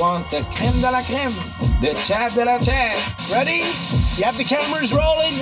Want the crème de la crème, the chat de la chat. Ready? You have the cameras rolling?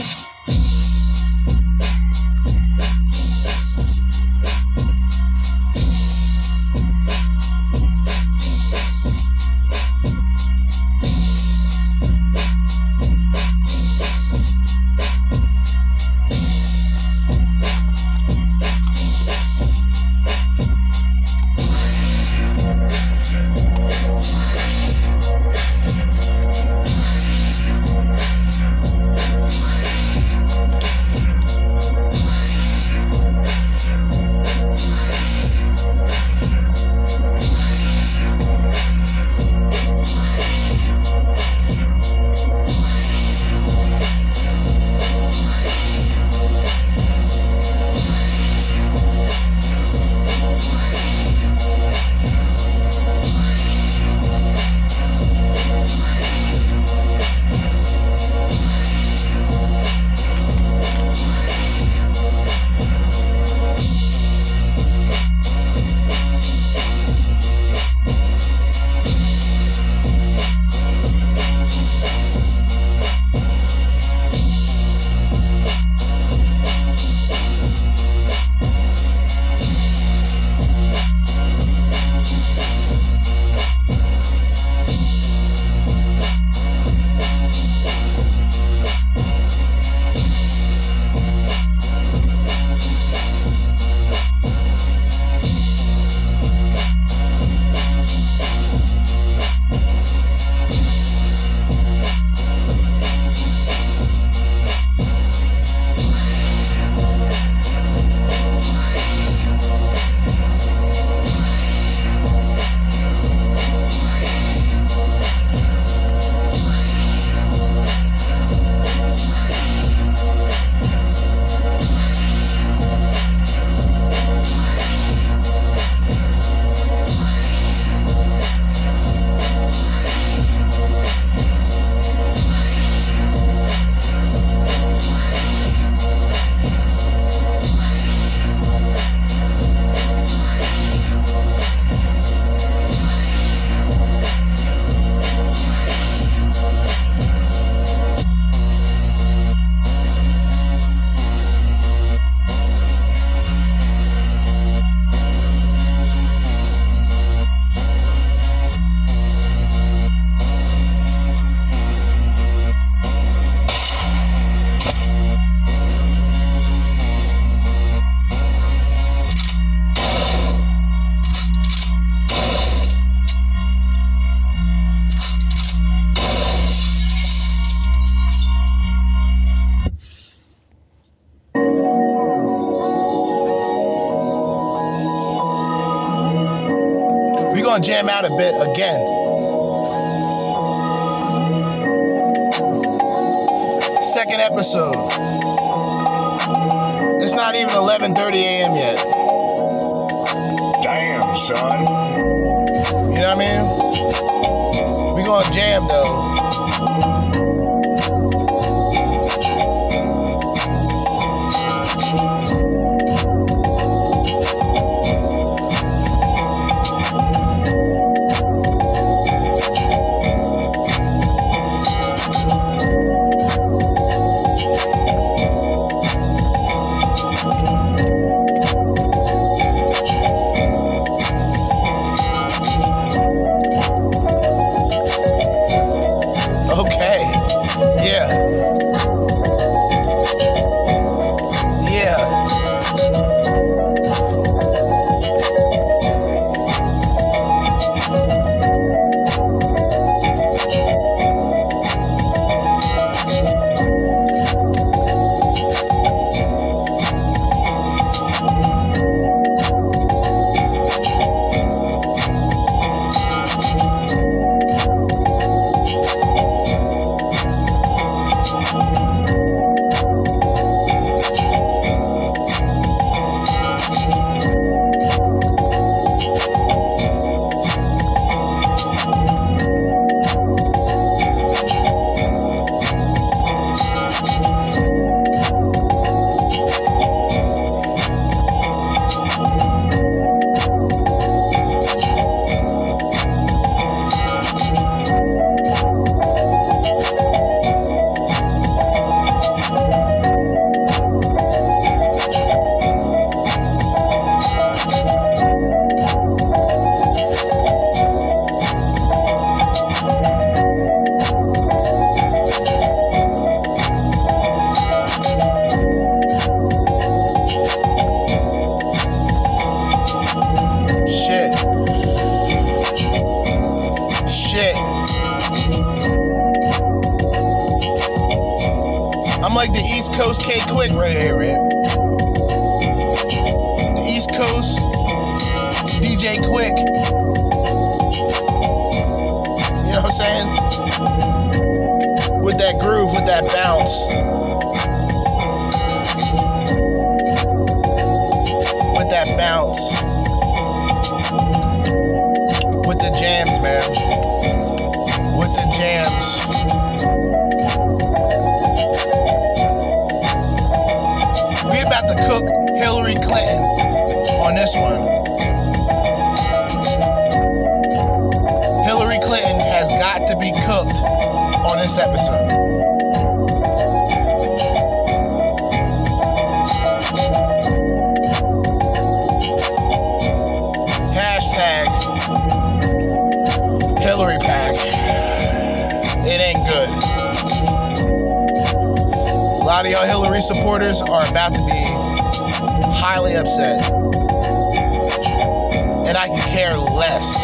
Care less.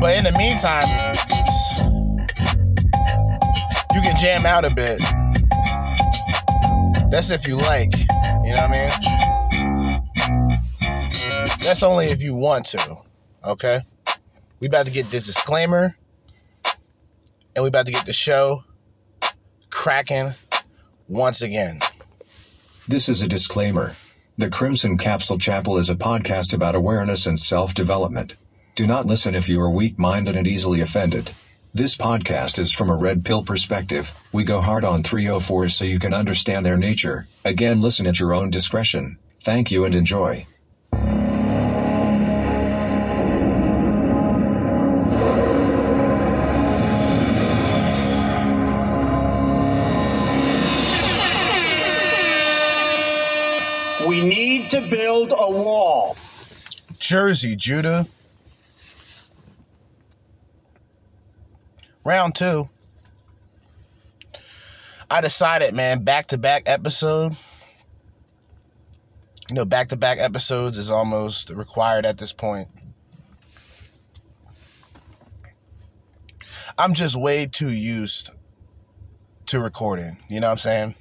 But in the meantime, you can jam out a bit. That's if you like. You know what I mean? That's only if you want to. Okay? We about to get this disclaimer. And we about to get the show cracking once again. This is a disclaimer. The Crimson Capsule Chapel is a podcast about awareness and self development. Do not listen if you are weak minded and easily offended. This podcast is from a red pill perspective. We go hard on 304 so you can understand their nature. Again, listen at your own discretion. Thank you and enjoy. Jerzee, Judah. Round two. I decided, man, back to back episode. You know, back to back episodes is almost required at this point. I'm just way too used to recording. You know what I'm saying?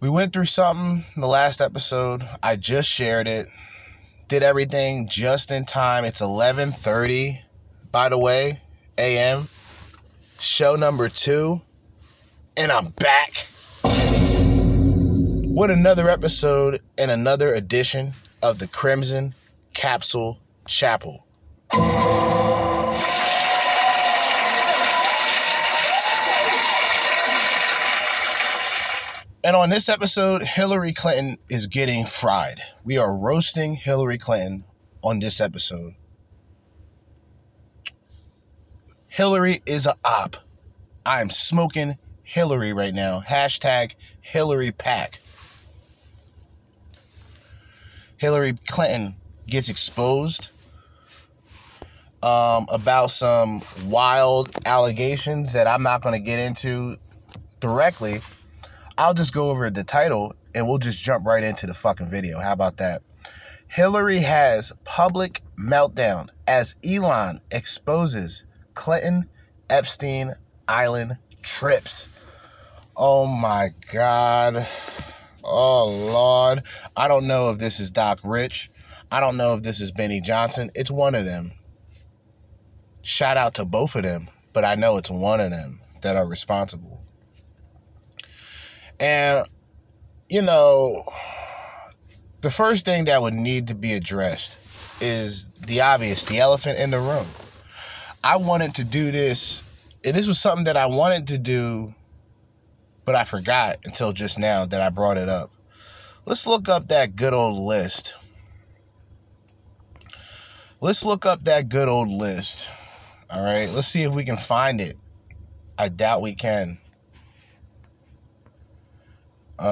We went through something in the last episode. I just shared it. Did everything just in time. It's 11:30 by the way, AM. Show number 2 and I'm back. With another episode and another edition of the Crimson Capsule Chapel. And on this episode, Hillary Clinton is getting fried. We are roasting Hillary Clinton on this episode. Hillary is a op. I am smoking Hillary right now. Hashtag Hillary Pack. Hillary Clinton gets exposed um, about some wild allegations that I'm not going to get into directly. I'll just go over the title and we'll just jump right into the fucking video. How about that? Hillary has public meltdown as Elon exposes Clinton Epstein Island trips. Oh my God. Oh Lord. I don't know if this is Doc Rich. I don't know if this is Benny Johnson. It's one of them. Shout out to both of them, but I know it's one of them that are responsible. And, you know, the first thing that would need to be addressed is the obvious, the elephant in the room. I wanted to do this, and this was something that I wanted to do, but I forgot until just now that I brought it up. Let's look up that good old list. Let's look up that good old list. All right, let's see if we can find it. I doubt we can. Um,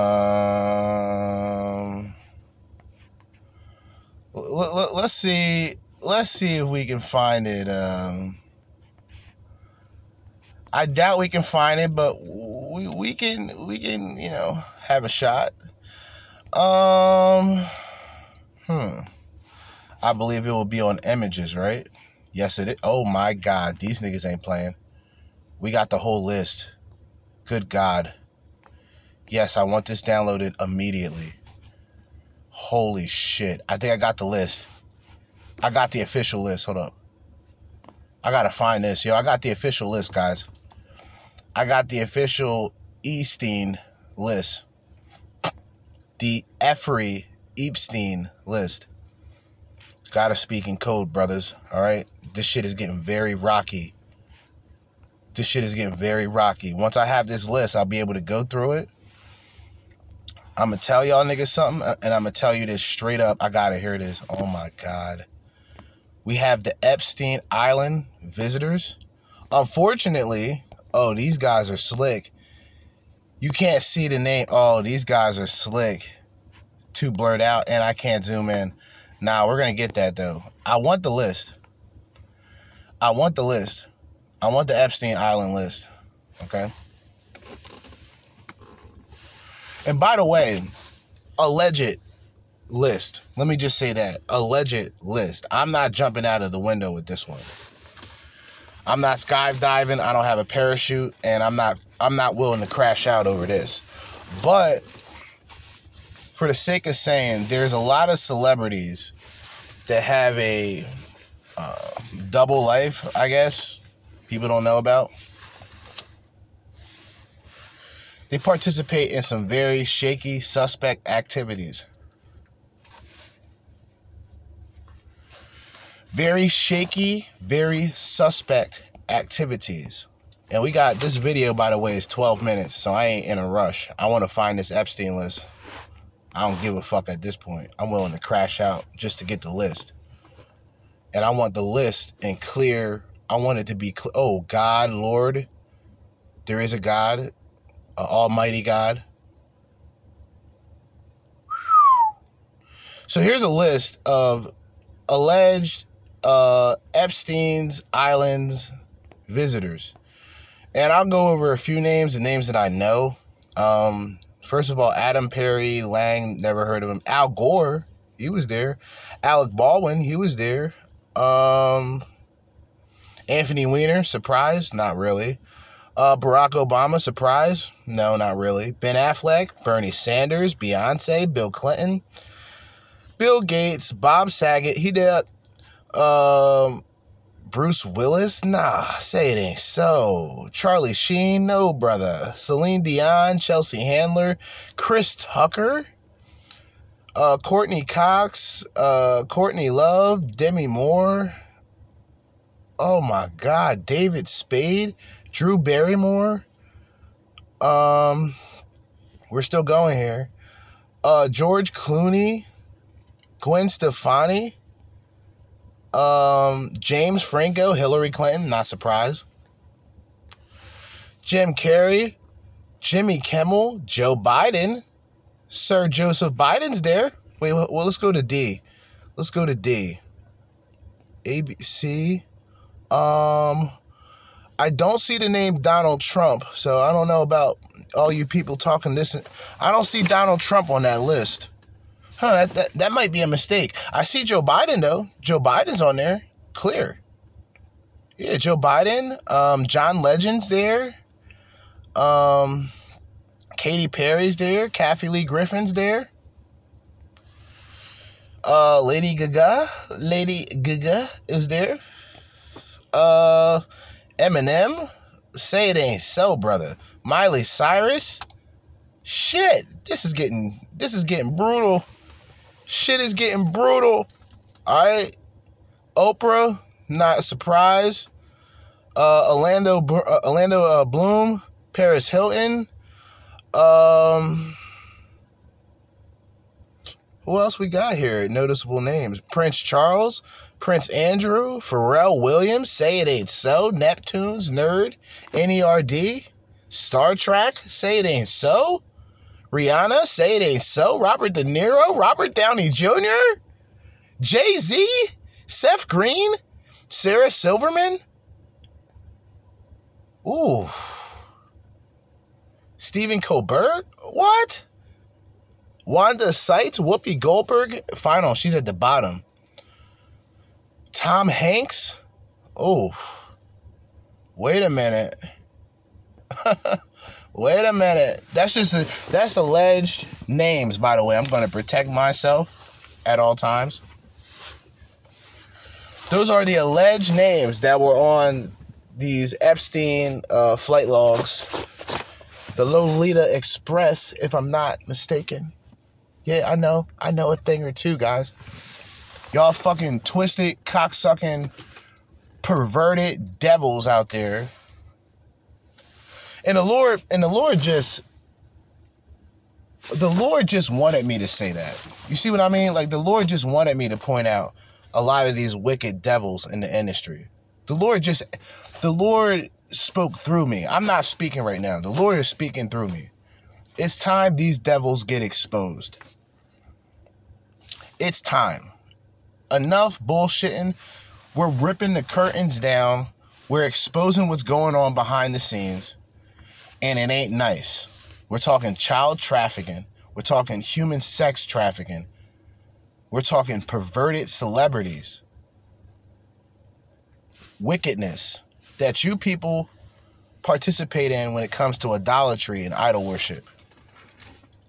let, let, let's see. Let's see if we can find it. Um, I doubt we can find it, but we we can we can you know have a shot. Um, Hmm. I believe it will be on images, right? Yes, it is. Oh my God, these niggas ain't playing. We got the whole list. Good God. Yes, I want this downloaded immediately. Holy shit. I think I got the list. I got the official list. Hold up. I gotta find this. Yo, I got the official list, guys. I got the official Easteen list. The Efrey Epstein list. Gotta speak in code, brothers. All right? This shit is getting very rocky. This shit is getting very rocky. Once I have this list, I'll be able to go through it. I'm gonna tell y'all niggas something, uh, and I'm gonna tell you this straight up. I gotta hear this. Oh my God. We have the Epstein Island visitors. Unfortunately, oh, these guys are slick. You can't see the name. Oh, these guys are slick. Too blurred out, and I can't zoom in. Nah, we're gonna get that though. I want the list. I want the list. I want the Epstein Island list. Okay. And by the way, alleged list. Let me just say that. Alleged list. I'm not jumping out of the window with this one. I'm not skydiving. I don't have a parachute and I'm not I'm not willing to crash out over this. But for the sake of saying there's a lot of celebrities that have a uh, double life, I guess, people don't know about. They participate in some very shaky, suspect activities. Very shaky, very suspect activities. And we got this video, by the way, is 12 minutes, so I ain't in a rush. I want to find this Epstein list. I don't give a fuck at this point. I'm willing to crash out just to get the list. And I want the list in clear. I want it to be clear. Oh, God, Lord, there is a God almighty God. So here's a list of alleged uh, Epstein's Islands visitors. And I'll go over a few names and names that I know. Um, first of all, Adam Perry, Lang, never heard of him. Al Gore, he was there. Alec Baldwin, he was there. Um, Anthony Weiner, surprised? Not really. Uh, Barack Obama, surprise? No, not really. Ben Affleck, Bernie Sanders, Beyonce, Bill Clinton, Bill Gates, Bob Saget. He did. Um, Bruce Willis? Nah, say it ain't so. Charlie Sheen? No, brother. Celine Dion, Chelsea Handler, Chris Tucker, uh, Courteney Cox, uh, Courtney Love, Demi Moore. Oh my God, David Spade, Drew Barrymore. Um, we're still going here. Uh, George Clooney, Gwen Stefani, um, James Franco, Hillary Clinton, not surprised. Jim Carrey, Jimmy Kimmel, Joe Biden, Sir Joseph Biden's there. Wait, well, let's go to D. Let's go to D. A B C. Um, I don't see the name Donald Trump, so I don't know about all you people talking this. I don't see Donald Trump on that list. Huh, that, that, that might be a mistake. I see Joe Biden, though. Joe Biden's on there. Clear. Yeah, Joe Biden. Um, John Legend's there. Um, Katy Perry's there. Kathy Lee Griffin's there. Uh, Lady Gaga. Lady Gaga is there. Uh, Eminem, say it ain't so, brother. Miley Cyrus, shit, this is getting this is getting brutal. Shit is getting brutal. All right, Oprah, not a surprise. Uh, Orlando, uh, Orlando uh, Bloom, Paris Hilton. Um, who else we got here? Noticeable names: Prince Charles, Prince Andrew, Pharrell Williams, Say It Ain't So, Neptunes, Nerd, NERD, Star Trek, Say It Ain't So, Rihanna, Say It Ain't So, Robert De Niro, Robert Downey Jr., Jay Z, Seth Green, Sarah Silverman. Ooh. Stephen Colbert? What? Wanda Sykes, Whoopi Goldberg, final. She's at the bottom. Tom Hanks. Oh, wait a minute. wait a minute. That's just a, that's alleged names. By the way, I'm to protect myself at all times. Those are the alleged names that were on these Epstein uh, flight logs. The Lolita Express, if I'm not mistaken. Yeah, I know. I know a thing or two, guys. Y'all fucking twisted, cocksucking, perverted devils out there. And the Lord, and the Lord just the Lord just wanted me to say that. You see what I mean? Like the Lord just wanted me to point out a lot of these wicked devils in the industry. The Lord just the Lord spoke through me. I'm not speaking right now. The Lord is speaking through me. It's time these devils get exposed. It's time. Enough bullshitting. We're ripping the curtains down. We're exposing what's going on behind the scenes. And it ain't nice. We're talking child trafficking. We're talking human sex trafficking. We're talking perverted celebrities. Wickedness that you people participate in when it comes to idolatry and idol worship.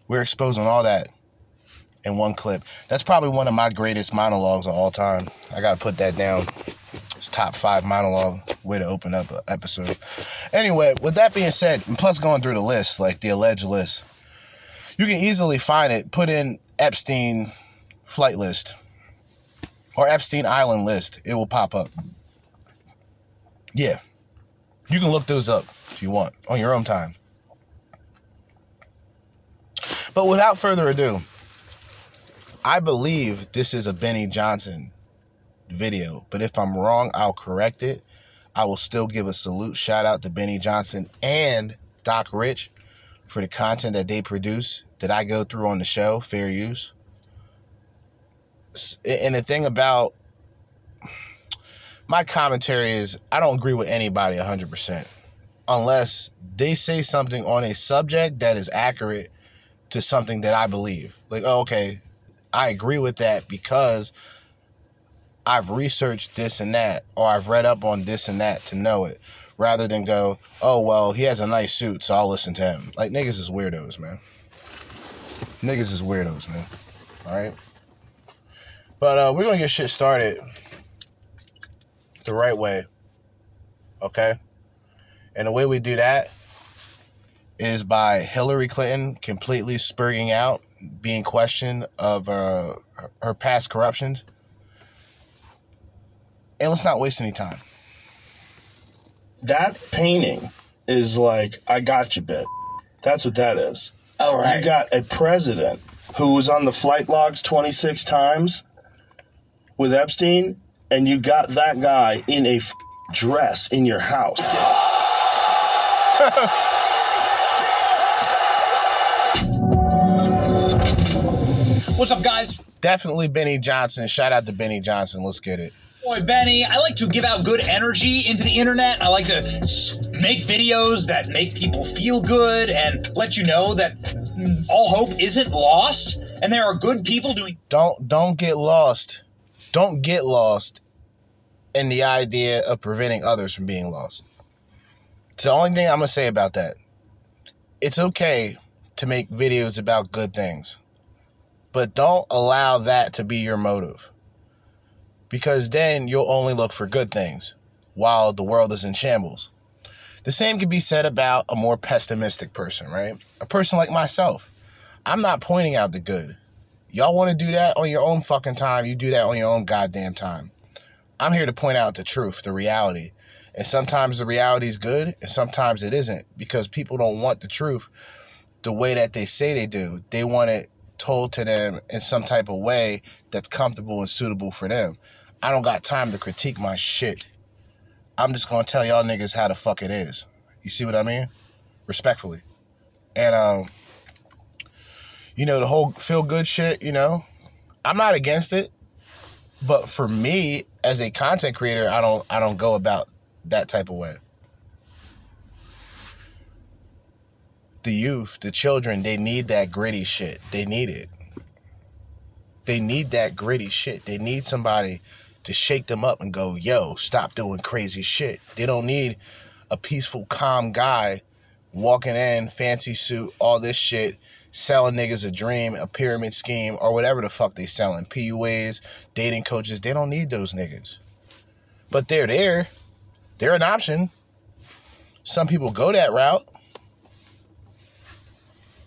We're exposing all that in one clip. That's probably one of my greatest monologues of all time. I got to put that down. It's top five monologue way to open up an episode. Anyway, with that being said, and plus going through the list, like the alleged list, you can easily find it. Put in Epstein flight list or Epstein Island list. It will pop up. Yeah. You can look those up if you want on your own time. But without further ado, I believe this is a Benny Johnson video, but if I'm wrong, I'll correct it. I will still give a salute shout out to Benny Johnson and Doc Rich for the content that they produce that I go through on the show, fair use. And the thing about my commentary is I don't agree with anybody 100% unless they say something on a subject that is accurate to something that I believe. Like, oh, okay, I agree with that because I've researched this and that, or I've read up on this and that to know it, rather than go, oh, well, he has a nice suit, so I'll listen to him. Like, niggas is weirdos, man. Niggas is weirdos, man. All right? But uh, we're going to get shit started the right way. Okay? And the way we do that is by Hillary Clinton completely spurring out being questioned of uh, her past corruptions. And let's not waste any time. That painting is like, I got you, bit. That's what that is. All right. You got a president who was on the flight logs 26 times with Epstein, and you got that guy in a f- dress in your house. What's up, guys? Definitely Benny Johnson. Shout out to Benny Johnson. Let's get it. Boy, Benny, I like to give out good energy into the internet. I like to make videos that make people feel good and let you know that all hope isn't lost and there are good people doing. Don't don't get lost. Don't get lost in the idea of preventing others from being lost. It's the only thing I'm gonna say about that. It's okay to make videos about good things. But don't allow that to be your motive. Because then you'll only look for good things while the world is in shambles. The same could be said about a more pessimistic person, right? A person like myself. I'm not pointing out the good. Y'all want to do that on your own fucking time, you do that on your own goddamn time. I'm here to point out the truth, the reality. And sometimes the reality is good and sometimes it isn't because people don't want the truth the way that they say they do. They want it told to them in some type of way that's comfortable and suitable for them. I don't got time to critique my shit. I'm just gonna tell y'all niggas how the fuck it is. You see what I mean? Respectfully. And um, you know, the whole feel good shit, you know, I'm not against it. But for me, as a content creator, I don't I don't go about that type of way. The youth, the children, they need that gritty shit. They need it. They need that gritty shit. They need somebody to shake them up and go, yo, stop doing crazy shit. They don't need a peaceful, calm guy walking in, fancy suit, all this shit, selling niggas a dream, a pyramid scheme, or whatever the fuck they selling. PUAs, dating coaches. They don't need those niggas. But they're there. They're an option. Some people go that route.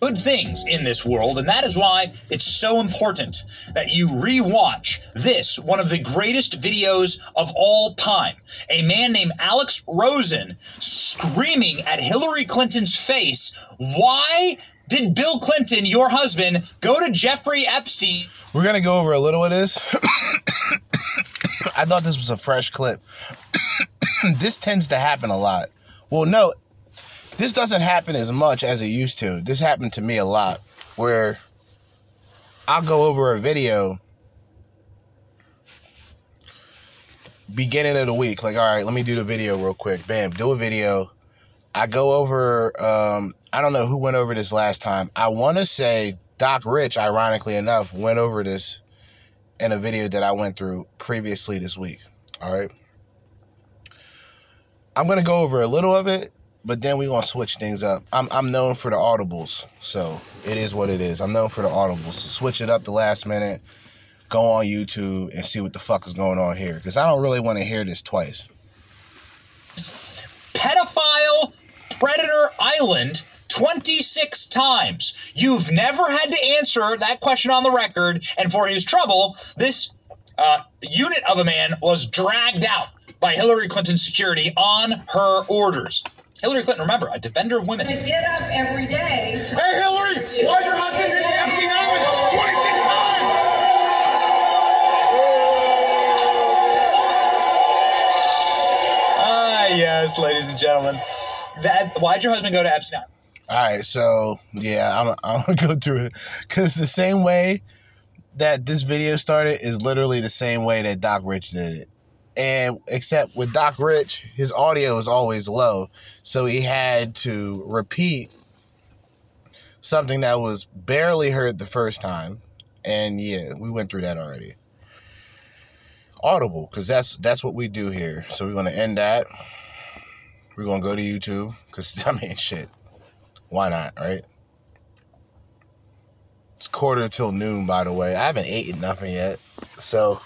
Good things in this world, and that is why it's so important that you rewatch this, one of the greatest videos of all time. A man named Alex Rosen screaming at Hillary Clinton's face, Why did Bill Clinton, your husband, go to Jeffrey Epstein? We're gonna go over a little of this. I thought this was a fresh clip. this tends to happen a lot. Well, no, this doesn't happen as much as it used to. This happened to me a lot where I'll go over a video beginning of the week. Like, all right, let me do the video real quick. Bam, do a video. I go over, um, I don't know who went over this last time. I want to say Doc Rich, ironically enough, went over this in a video that I went through previously this week. All right. I'm going to go over a little of it, but then we're to switch things up. I'm, I'm known for the audibles, so it is what it is. I'm known for the audibles. So switch it up the last minute, go on YouTube and see what the fuck is going on here because I don't really want to hear this twice. Pedophile Predator Island 26 times. You've never had to answer that question on the record, and for his trouble, this uh, unit of a man was dragged out by Hillary Clinton's security on her orders. Hillary Clinton, remember, a defender of women. I get up every day. Hey Hillary, why'd your husband visit Epstein Island 26 times? Ah, yes, ladies and gentlemen. That why'd your husband go to Epstein? Island? All right, so yeah, I'm I'm gonna go through it because the same way that this video started is literally the same way that Doc Rich did it, and except with Doc Rich, his audio is always low, so he had to repeat something that was barely heard the first time, and yeah, we went through that already. Audible, because that's that's what we do here. So we're gonna end that. We're gonna go to YouTube, because I mean, shit. Why not, right? It's quarter till noon, by the way. I haven't eaten nothing yet. So,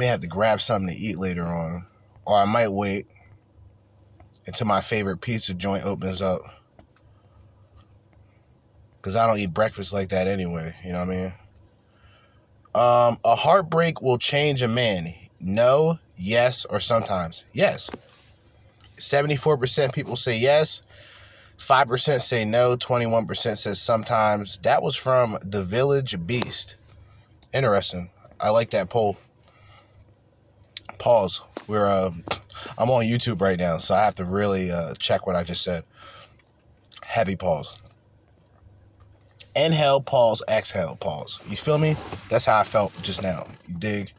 may have to grab something to eat later on. Or I might wait until my favorite pizza joint opens up. Because I don't eat breakfast like that anyway. You know what I mean? Um, a heartbreak will change a man. No, yes, or sometimes. Yes. 74% people say yes. 5% say no. 21% says sometimes. That was from The Village Beast. Interesting. I like that poll. Pause. We're uh, I'm on YouTube right now, so I have to really uh, check what I just said. Heavy pause. Inhale, pause, exhale, pause. You feel me? That's how I felt just now. You dig?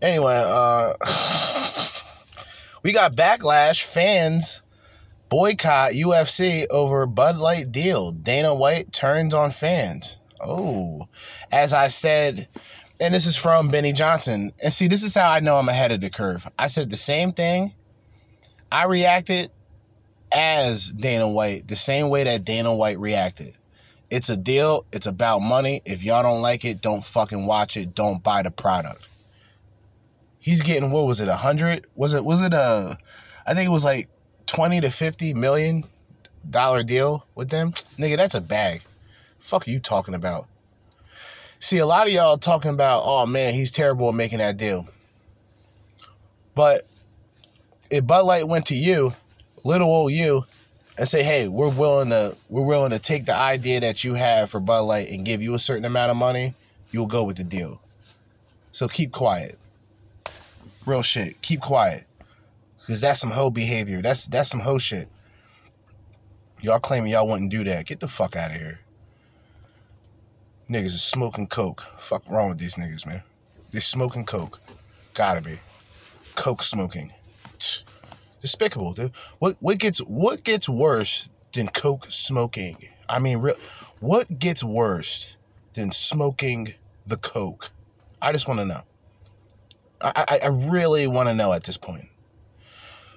Anyway, uh we got backlash. Fans boycott UFC over Bud Light deal. Dana White turns on fans. Oh, as I said, and this is from Benny Johnson. And see, this is how I know I'm ahead of the curve. I said the same thing. I reacted as Dana White, the same way that Dana White reacted. It's a deal. It's about money. If y'all don't like it, don't fucking watch it. Don't buy the product. He's getting what was it? A hundred? Was it? Was it a? I think it was like twenty to fifty million dollar deal with them. Nigga, that's a bag. Fuck are you talking about? See, a lot of y'all talking about, oh man, he's terrible at making that deal. But if Bud Light went to you, little old you, and say, hey, we're willing to we're willing to take the idea that you have for Bud Light and give you a certain amount of money, you'll go with the deal. So keep quiet. Real shit. Keep quiet. Cause that's some hoe behavior. That's that's some hoe shit. Y'all claiming y'all wouldn't do that. Get the fuck out of here. Niggas is smoking coke. Fuck wrong with these niggas, man. They smoking coke. Gotta be. Coke smoking. Despicable, dude. What what gets what gets worse than coke smoking? I mean, real. What gets worse than smoking the coke? I just want to know. I, I, I really want to know at this point.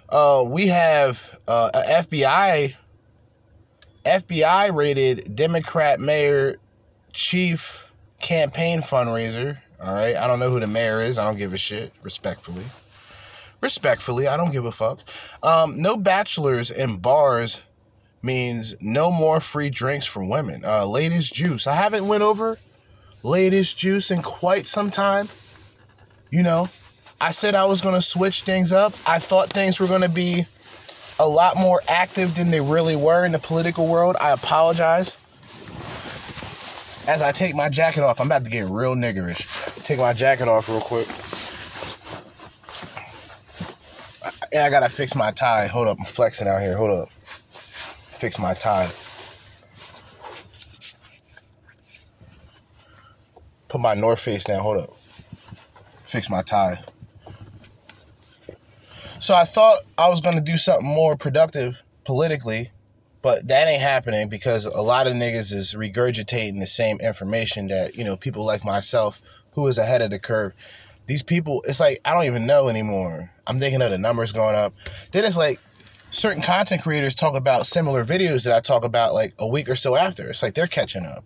Uh, we have uh, a FBI FBI rated Democrat mayor chief campaign fundraiser. All right, I don't know who the mayor is. I don't give a shit. Respectfully, respectfully, I don't give a fuck. Um, no bachelors in bars means no more free drinks for women. Uh, latest juice. I haven't went over latest juice in quite some time. You know, I said I was going to switch things up. I thought things were going to be a lot more active than they really were in the political world. I apologize. As I take my jacket off, I'm about to get real niggerish. Take my jacket off real quick. And I gotta fix my tie. Hold up, I'm flexing out here. Hold up. Fix my tie. Put my North Face down. Hold up. Fix my tie. So I thought I was to do something more productive politically, but that ain't happening because a lot of niggas is regurgitating the same information that, you know, people like myself who is ahead of the curve. These people, it's like, I don't even know anymore. I'm thinking of the numbers going up. Then it's like certain content creators talk about similar videos that I talk about like a week or so after. It's like they're catching up.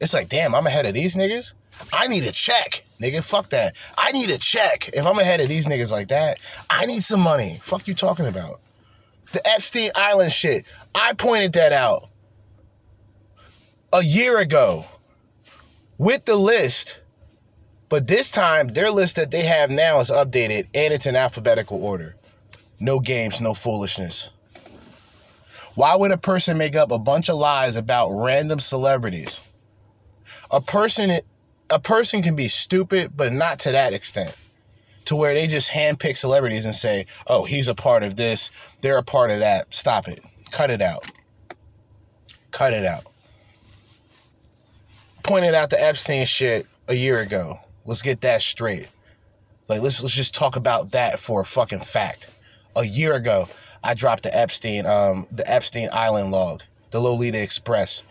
It's like, damn, I'm ahead of these niggas. I need a check, nigga. Fuck that. I need a check. If I'm ahead of these niggas like that, I need some money. Fuck you talking about. The Epstein Island shit. I pointed that out a year ago with the list. But this time, their list that they have now is updated and it's in alphabetical order. No games, no foolishness. Why would a person make up a bunch of lies about random celebrities? A person a person can be stupid, but not to that extent. To where they just handpick celebrities and say, oh, he's a part of this, they're a part of that. Stop it. Cut it out. Cut it out. Pointed out the Epstein shit a year ago. Let's get that straight. Like let's let's just talk about that for a fucking fact. A year ago, I dropped the Epstein um the Epstein Island log, the Lolita Express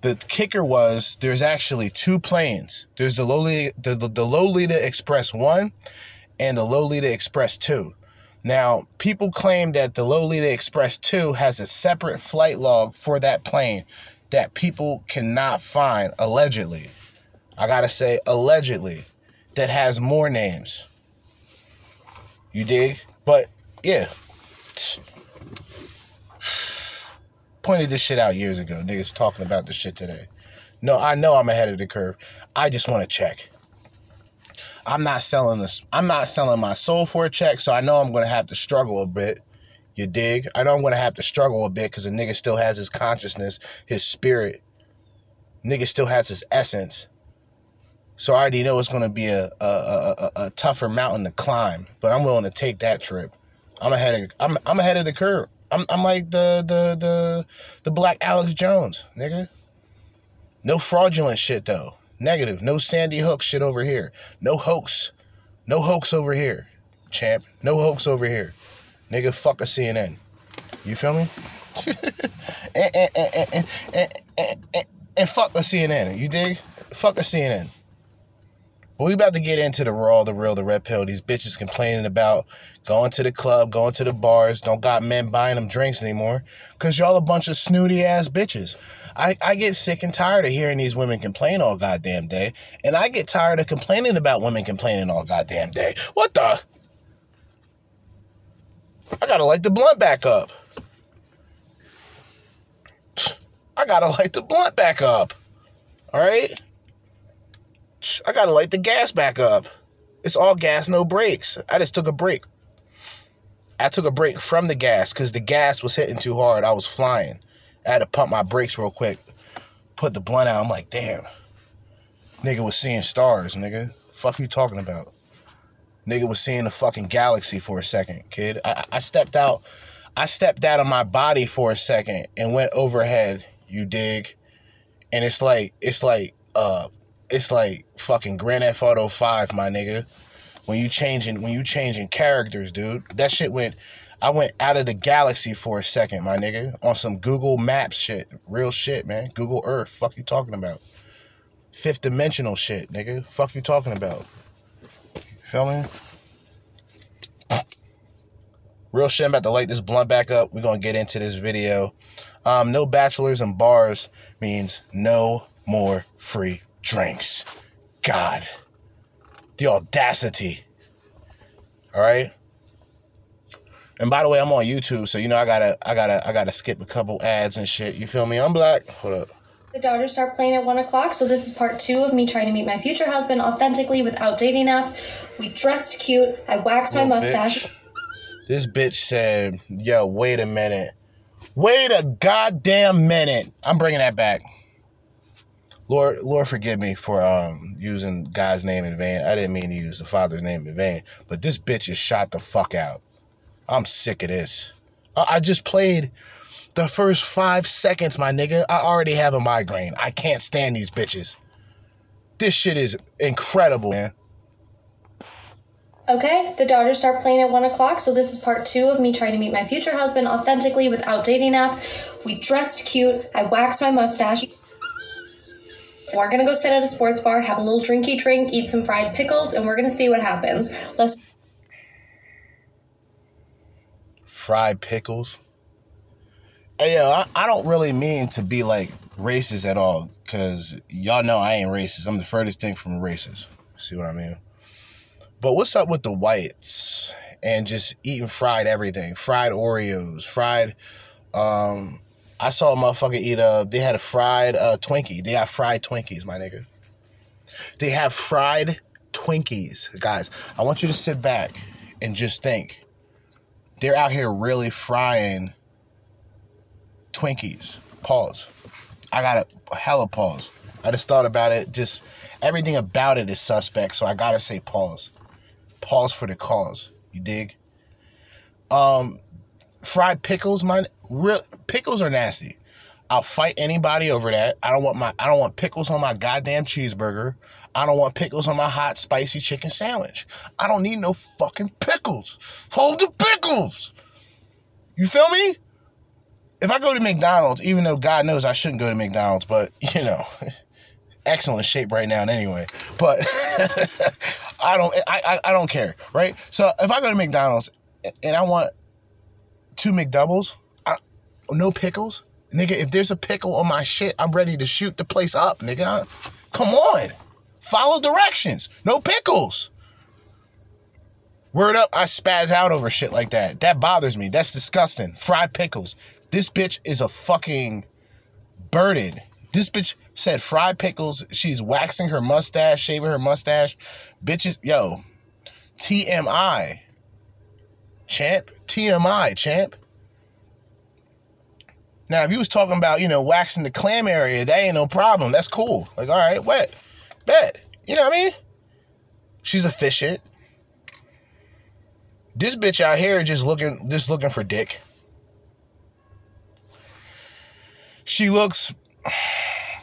the kicker was there's actually two planes. There's the Lolita, the, the, the Lolita Express 1 and the Lolita Express 2. Now, people claim that the Lolita Express 2 has a separate flight log for that plane that people cannot find, allegedly. I gotta say, allegedly, that has more names. You dig? But, yeah pointed this shit out years ago. Niggas talking about this shit today. No, I know I'm ahead of the curve. I just want to check. I'm not selling this. I'm not selling my soul for a check, so I know I'm gonna have to struggle a bit. You dig? I know I'm gonna have to struggle a bit because a nigga still has his consciousness, his spirit. Nigga still has his essence. So I already know it's gonna be a a, a, a tougher mountain to climb, but I'm willing to take that trip. I'm ahead of I'm I'm ahead of the curve. I'm I'm like the the the the black Alex Jones, nigga. No fraudulent shit though. Negative. No Sandy Hook shit over here. No hoax. No hoax over here, champ. No hoax over here. Nigga, fuck a CNN. You feel me? and, and, and, and, and, and, and fuck a CNN. You dig? Fuck a CNN. But we about to get into the raw, the real, the red pill. These bitches complaining about going to the club, going to the bars, don't got men buying them drinks anymore. Cause y'all a bunch of snooty ass bitches. I, I get sick and tired of hearing these women complain all goddamn day. And I get tired of complaining about women complaining all goddamn day. What the? I gotta light the blunt back up. I gotta light the blunt back up. All right? I gotta light the gas back up. It's all gas, no brakes. I just took a break. I took a break from the gas because the gas was hitting too hard. I was flying. I had to pump my brakes real quick. Put the blunt out. I'm like, damn. Nigga was seeing stars, nigga. Fuck you talking about? Nigga was seeing the fucking galaxy for a second, kid. I, I stepped out. I stepped out of my body for a second and went overhead. You dig? And it's like it's like uh it's like fucking Grand Theft Auto 5, my nigga. When you changing when you changing characters, dude. That shit went I went out of the galaxy for a second, my nigga, on some Google Maps shit. Real shit, man. Google Earth. Fuck you talking about? Fifth dimensional shit, nigga. Fuck you talking about? Feel me? Real shit. I'm about to light this blunt back up. We're gonna get into this video. Um, no bachelors and bars means no more free drinks. God. The audacity. All right. And by the way, I'm on YouTube, so you know I gotta, I gotta, I gotta skip a couple ads and shit. You feel me? I'm black. Hold up. The Dodgers start playing at one o'clock, so this is part two of me trying to meet my future husband authentically without dating apps. We dressed cute. I waxed my mustache. bitch. This bitch said, "Yo, wait a minute, wait a goddamn minute." I'm bringing that back. Lord, Lord, forgive me for um using God's name in vain. I didn't mean to use the Father's name in vain, but this bitch is shot the fuck out. I'm sick of this. I, I just played the first five seconds, my nigga. I already have a migraine. I can't stand these bitches. This shit is incredible, man. Okay, the Dodgers start playing at one o'clock, so this is part two of me trying to meet my future husband authentically without dating apps. We dressed cute. I waxed my mustache. We're gonna go sit at a sports bar, have a little drinky drink, eat some fried pickles, and we're gonna see what happens. Let's fried pickles. Hey, yo, I, I don't really mean to be like racist at all, because y'all know I ain't racist. I'm the furthest thing from racist. See what I mean? But what's up with the whites and just eating fried everything? Fried Oreos, fried. Um, I saw a motherfucker eat a. They had a fried uh, Twinkie. They got fried Twinkies, my nigga. They have fried Twinkies, guys. I want you to sit back and just think they're out here really frying Twinkies. Pause. I got a hella pause. I just thought about it. Just everything about it is suspect, so I gotta say pause. Pause for the cause. You dig? Um, fried pickles, my real pickles are nasty. I'll fight anybody over that. I don't want my I don't want pickles on my goddamn cheeseburger. I don't want pickles on my hot spicy chicken sandwich. I don't need no fucking pickles. Hold the pickles. You feel me? If I go to McDonald's, even though God knows I shouldn't go to McDonald's, but you know, excellent shape right now anyway. But I don't I, I I don't care, right? So if I go to McDonald's and I want two McDoubles, no pickles, nigga. If there's a pickle on my shit, I'm ready to shoot the place up, nigga. Come on, follow directions. No pickles. Word up, I spaz out over shit like that. That bothers me. That's disgusting. Fried pickles. This bitch is a fucking birded. This bitch said fried pickles. She's waxing her mustache, shaving her mustache. Bitches, yo, TMI. Champ, TMI, champ. Now, if you was talking about, you know, waxing the clam area, that ain't no problem. That's cool. Like, all right, wet, bet. You know what I mean? She's efficient. This bitch out here just looking, just looking for dick. She looks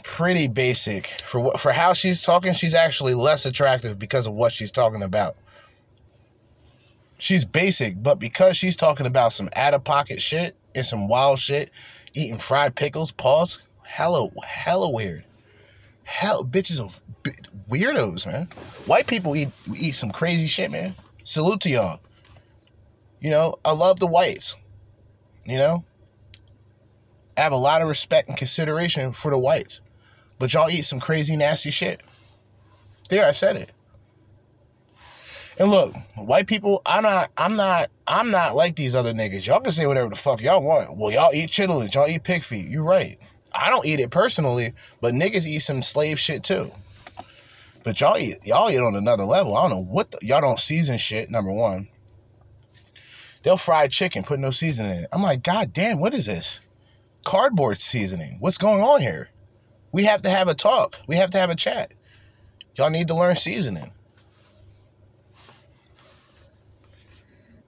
pretty basic for what for how she's talking. She's actually less attractive because of what she's talking about. She's basic, but because she's talking about some out of pocket shit and some wild shit, eating fried pickles, pause, hella, hella weird. Hell, bitches are bi- weirdos, man. White people eat eat some crazy shit, man. Salute to y'all. You know, I love the whites. You know, I have a lot of respect and consideration for the whites, but y'all eat some crazy, nasty shit. There, I said it. And look, white people, I'm not, I'm not, I'm not like these other niggas. Y'all can say whatever the fuck y'all want. Well, y'all eat chitlins, y'all eat pig feet. You're right. I don't eat it personally, but niggas eat some slave shit too. But y'all eat, y'all eat on another level. I don't know what the, y'all don't season shit. Number one, they'll fry chicken, put no seasoning in it. I'm like, God damn, what is this? Cardboard seasoning. What's going on here? We have to have a talk. We have to have a chat. Y'all need to learn seasoning.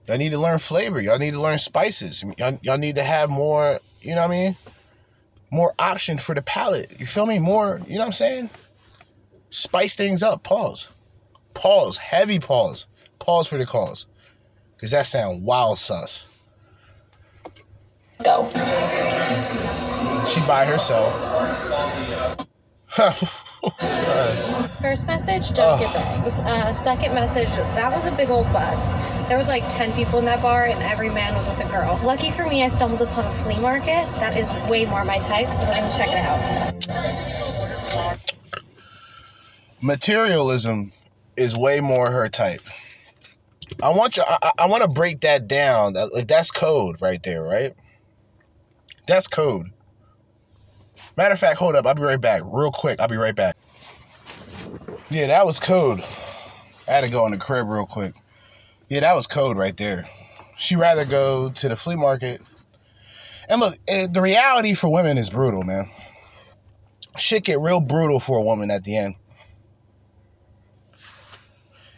Y'all need to learn flavor. Y'all need to learn spices. Y'all, y'all need to have more, you know what I mean? More option for the palate. You feel me? More, you know what I'm saying? Spice things up. Pause. Pause. Heavy pause. Pause for the cause. Because that sound wild sus. go. She by herself. First message, don't get bags. Uh, second message, that was a big old bust. There was like 10 people in that bar and every man was with a girl. Lucky for me, I stumbled upon a flea market. That is way more my type, so we're gonna check it out. Materialism is way more her type. I want you. I, I want to break that down. That- Like that's code right there, right? That's code. Matter of fact, hold up. I'll be right back. Real quick. I'll be right back. Yeah, that was code. I had to go in the crib real quick. Yeah, that was code right there. She rather go to the flea market. And look, eh, the reality for women is brutal, man. Shit get real brutal for a woman at the end.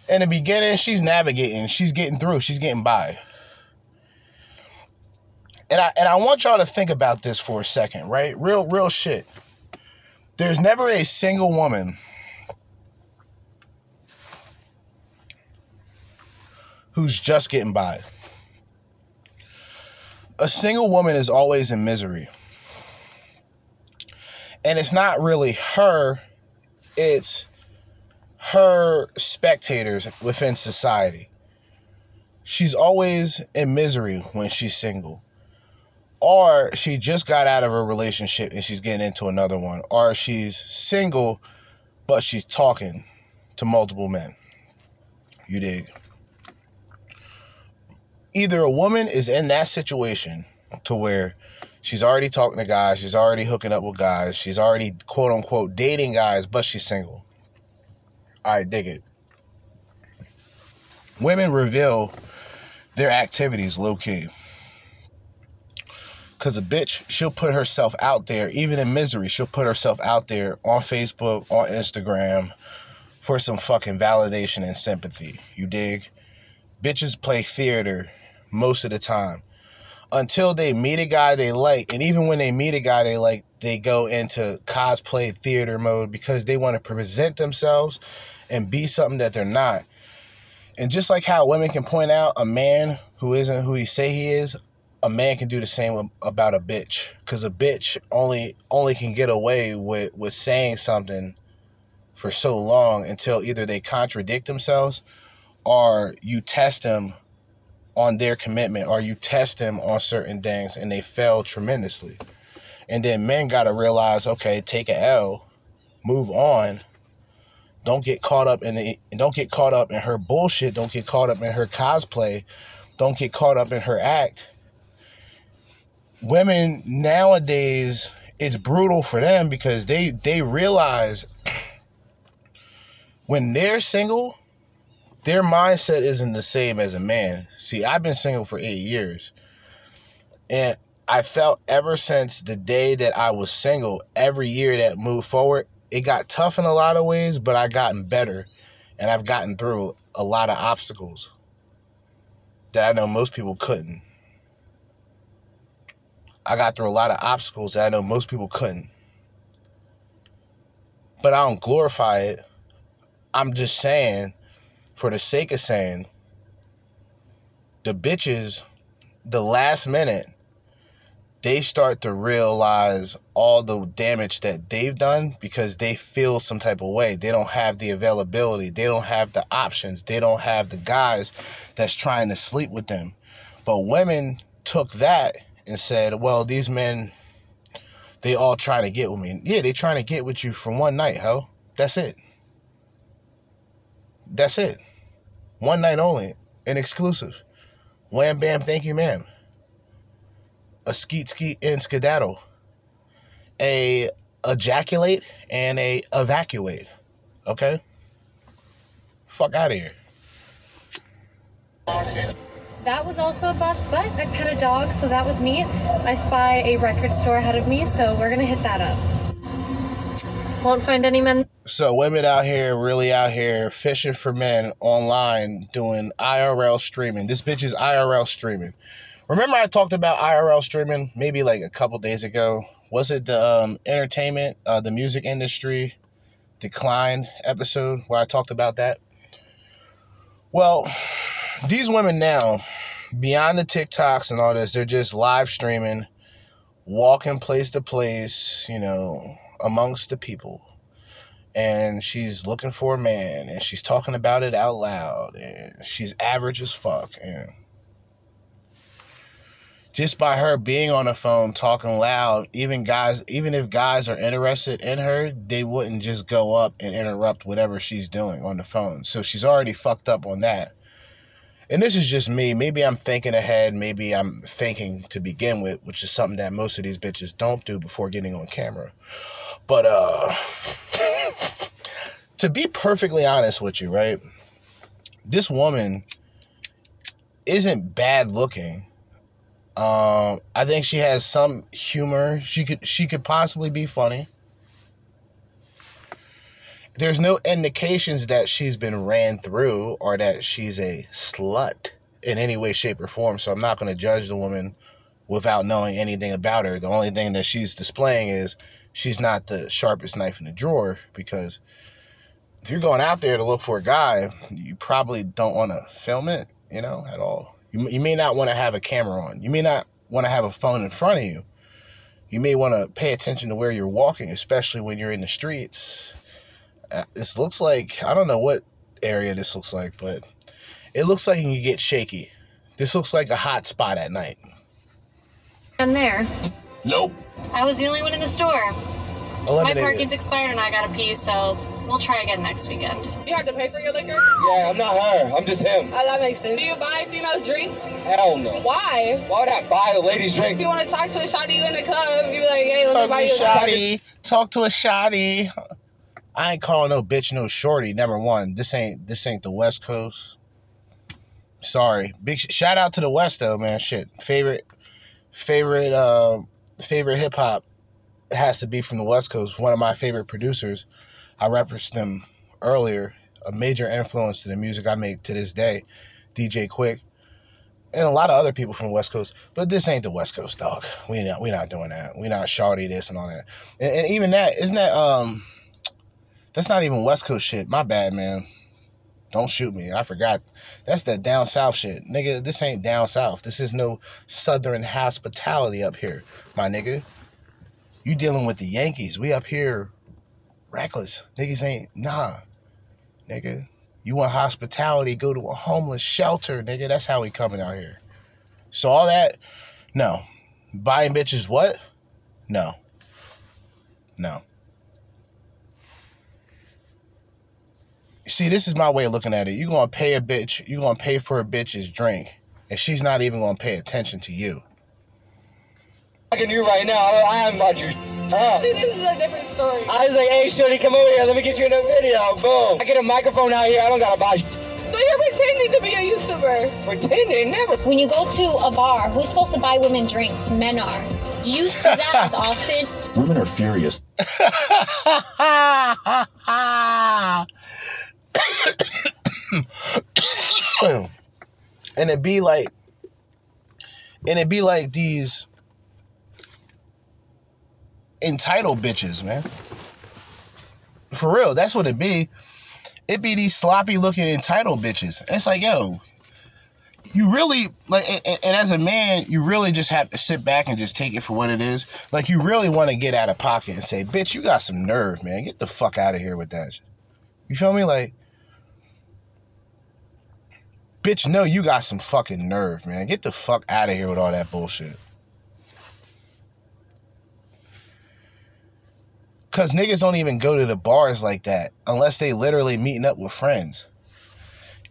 In the beginning, she's navigating, she's getting through, she's getting by. And I and I want y'all to think about this for a second, right? Real real shit. There's never a single woman who's just getting by. A single woman is always in misery. And it's not really her, it's her spectators within society. She's always in misery when she's single. Or she just got out of a relationship and she's getting into another one. Or she's single, but she's talking to multiple men. You dig? Either a woman is in that situation to where she's already talking to guys, she's already hooking up with guys, she's already quote unquote dating guys, but she's single. I dig it. Women reveal their activities low key. Cause a bitch, she'll put herself out there, even in misery, she'll put herself out there on Facebook, on Instagram, for some fucking validation and sympathy. You dig? Bitches play theater most of the time. Until they meet a guy they like, and even when they meet a guy they like, they go into cosplay theater mode because they want to present themselves and be something that they're not. And just like how women can point out a man who isn't who he say he is, a man can do the same about a bitch. Cause a bitch only only can get away with with saying something for so long until either they contradict themselves or you test them on their commitment or you test them on certain things and they fail tremendously. And then men gotta realize, okay, take a L, move on. Don't get caught up in the don't get caught up in her bullshit. Don't get caught up in her cosplay. Don't get caught up in her act. Women nowadays, it's brutal for them because they they realize when they're single, their mindset isn't the same as a man. See, I've been single for eight years. And I felt ever since the day that I was single, every year that moved forward, it got tough in a lot of ways, but I gotten better. And I've gotten through a lot of obstacles that I know most people couldn't. I got through a lot of obstacles that I know most people couldn't. But I don't glorify it. I'm just saying, for the sake of saying, the bitches, the last minute, they start to realize all the damage that they've done because they feel some type of way. They don't have the availability, they don't have the options, they don't have the guys that's trying to sleep with them. But women took that and said, well, these men, they all try to get with me. Yeah, they trying to get with you for one night, ho. That's it. That's it. One night only. An exclusive. Wham bam, thank you, ma'am. A skeet skeet and skedaddle. A ejaculate and a evacuate. Okay? Fuck out of here. That was also a bust, but I pet a dog, so that was neat. I spy a record store ahead of me, so we're gonna hit that up. Won't find any men. So women out here really out here fishing for men online doing IRL streaming. This bitch is IRL streaming. Remember I talked about IRL streaming maybe like a couple days ago. Was it the um, entertainment, uh, the music industry decline episode where I talked about that? Well, these women now, beyond the TikToks and all this, they're just live streaming, walking place to place, you know, amongst the people. And she's looking for a man and she's talking about it out loud and she's average as fuck and just by her being on the phone talking loud, even guys, even if guys are interested in her, they wouldn't just go up and interrupt whatever she's doing on the phone. So she's already fucked up on that. And this is just me. Maybe I'm thinking ahead. Maybe I'm thinking to begin with, which is something that most of these bitches don't do before getting on camera. But uh to be perfectly honest with you, right? This woman isn't bad looking um, I think she has some humor. She could she could possibly be funny. There's no indications that she's been ran through or that she's a slut in any way, shape, or form. So I'm not going to judge the woman without knowing anything about her. The only thing that she's displaying is she's not the sharpest knife in the drawer because if you're going out there to look for a guy, you probably don't want to film it, you know, at all. You, you may not want to have a camera on. You may not want to have a phone in front of you. You may want to pay attention to where you're walking, especially when you're in the streets. Uh, this looks like, I don't know what area this looks like, but it looks like you can get shaky. This looks like a hot spot at night. I'm there. Nope. I was the only one in the store. My Eliminated. parking's expired and I gotta pee, so we'll try again next weekend. You have to pay for your liquor? Yeah, I'm not her. I'm just him. Oh, that makes sense. Do you buy females drinks? Hell no. Why? Why would I buy the ladies' drink? If you want to talk to a shawty you in the club, you be like, hey, let me Talk to buy a you a shotty. Talk to a shotty. I ain't calling no bitch no shorty. Number one, this ain't this ain't the West Coast. Sorry, big sh- shout out to the West though, man. Shit, favorite favorite uh favorite hip hop has to be from the West Coast. One of my favorite producers. I referenced them earlier. A major influence to the music I make to this day, DJ Quik, and a lot of other people from the West Coast. But this ain't the West Coast, dog. We not we not doing that. We not shawty this and all that. And, and even that isn't that um that's not even West Coast shit. My bad, man. Don't shoot me. I forgot. That's that down south shit. Nigga, this ain't down south. This is no southern hospitality up here, my nigga. You dealing with the Yankees. We up here reckless. Niggas ain't nah. Nigga. You want hospitality, go to a homeless shelter, nigga. That's how we coming out here. So all that, no. Buying bitches what? No. No. See, this is my way of looking at it. You're gonna pay a bitch, you're gonna pay for a bitch's drink, and she's not even gonna pay attention to you. Talking to you right now. I am about you. Huh? This is a different story. I was like, hey, shorty, come over here. Let me get you in a video. Boom. I get a microphone out here. I don't gotta buy. sh- So you're pretending to be a YouTuber. Pretending, never. When you go to a bar, who's supposed to buy women drinks? Men are. Do you see that as often? Women are furious. and it be like and it be like these entitled bitches, man. For real, that's what it be. It be these sloppy looking entitled bitches. It's like, yo, you really like and, and- as a man, you really just have to sit back and just take it for what it is. Like you really want to get out of pocket and say, bitch, you got some nerve, man. Get the fuck out of here with that. You feel me? Like Bitch, no, you got some fucking nerve, man. Get the fuck out of here with all that bullshit. Cause niggas don't even go to the bars like that unless they literally meeting up with friends.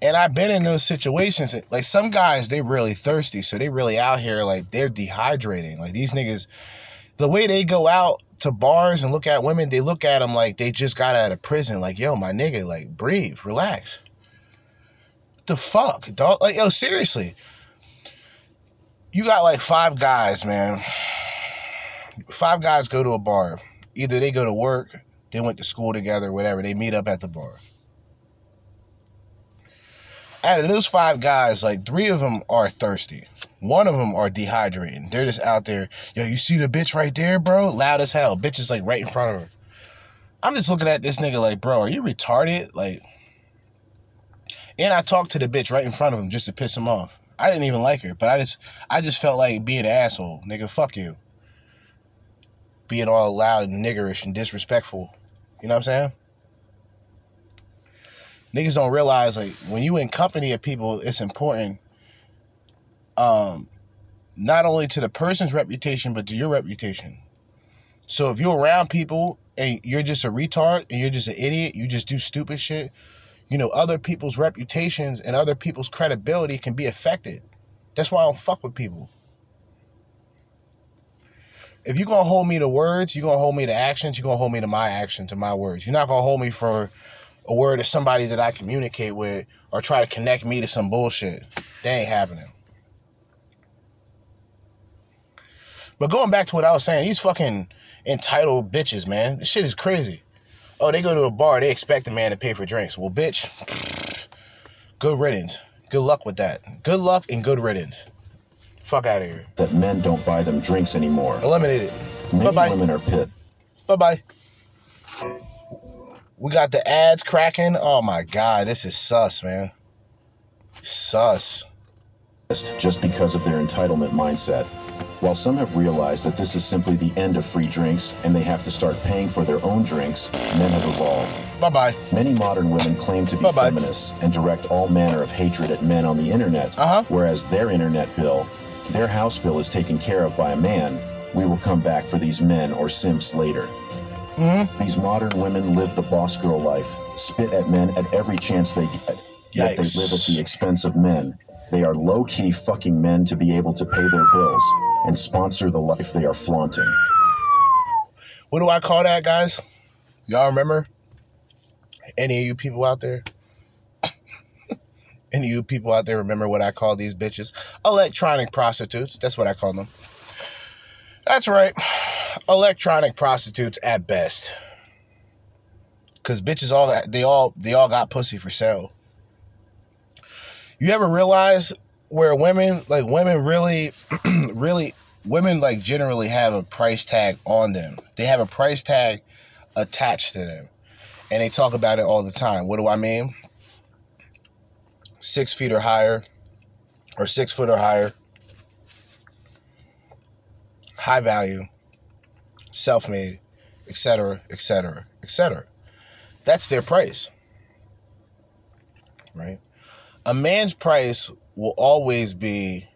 And I've been in those situations. Like some guys, they really thirsty, so they really out here like they're dehydrating. Like these niggas, the way they go out to bars and look at women, they look at them like they just got out of prison. Like, yo, my nigga, like breathe, relax the fuck, dog? Like, yo, seriously. You got like five guys, man. Five guys go to a bar. Either they go to work, they went to school together, whatever. They meet up at the bar. Out of those five guys, like three of them are thirsty. One of them are dehydrating. They're just out there. Yo, you see the bitch right there, bro? Loud as hell. Bitch is like right in front of her. I'm just looking at this nigga like, bro, are you retarded? Like, and I talked to the bitch right in front of him just to piss him off. I didn't even like her, but I just I just felt like being an asshole. Nigga, fuck you. Being all loud and niggerish and disrespectful. You know what I'm saying? Niggas don't realize like when you in company of people, it's important um not only to the person's reputation, but to your reputation. So if you're around people and you're just a retard and you're just an idiot, you just do stupid shit, you know, other people's reputations and other people's credibility can be affected. That's why I don't fuck with people. If you're gonna hold me to words, you're gonna hold me to actions, you're gonna hold me to my actions and my words. You're not gonna hold me for a word of somebody that I communicate with or try to connect me to some bullshit. That ain't happening. But going back to what I was saying, these fucking entitled bitches, man. This shit is crazy. Oh, they go to a bar, they expect a man to pay for drinks. Well, bitch, good riddance. Good luck with that. Good luck and good riddance. Fuck out of here. that men don't buy them drinks anymore. Eliminate it. Many Bye-bye. women are pissed. Bye bye. We got the ads cracking. Oh my god, this is sus, man. Sus. just because of their entitlement mindset. While some have realized that this is simply the end of free drinks and they have to start paying for their own drinks, men have evolved. Bye bye. Many modern women claim to be Bye-bye. feminists and direct all manner of hatred at men on the internet, Uh-huh. whereas their internet bill, their house bill is taken care of by a man. We will come back for these men or simps later. Mm-hmm. These modern women live the boss girl life, spit at men at every chance they get, yet they Yikes. live at the expense of men. They are low key fucking men to be able to pay their bills and sponsor the life they are flaunting. What do I call that, guys? Y'all remember? Any of you people out there? Any of you people out there remember what I call these bitches? Electronic prostitutes. That's what I call them. That's right. Electronic prostitutes at best. Cause bitches all they all they all got pussy for sale. You ever realize where women like women really really women like generally have a price tag on them. They have a price tag attached to them. And they talk about it all the time. What do I mean? Six feet or higher, or six foot or higher, high value, self made, etc., etc., etc. That's their price. Right? A man's price will always be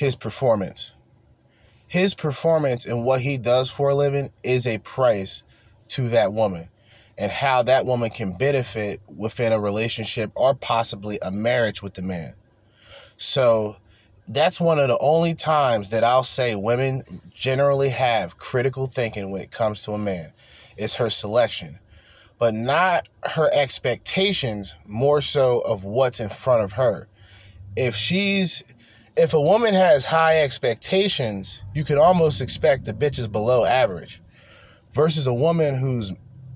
his performance. His performance and what he does for a living is a price to that woman and how that woman can benefit within a relationship or possibly a marriage with the man. So that's one of the only times that I'll say women generally have critical thinking when it comes to a man. It's her selection, but not her expectations, more so of what's in front of her. If she's if a woman has high expectations, you could almost expect the bitch is below average. Versus a woman who's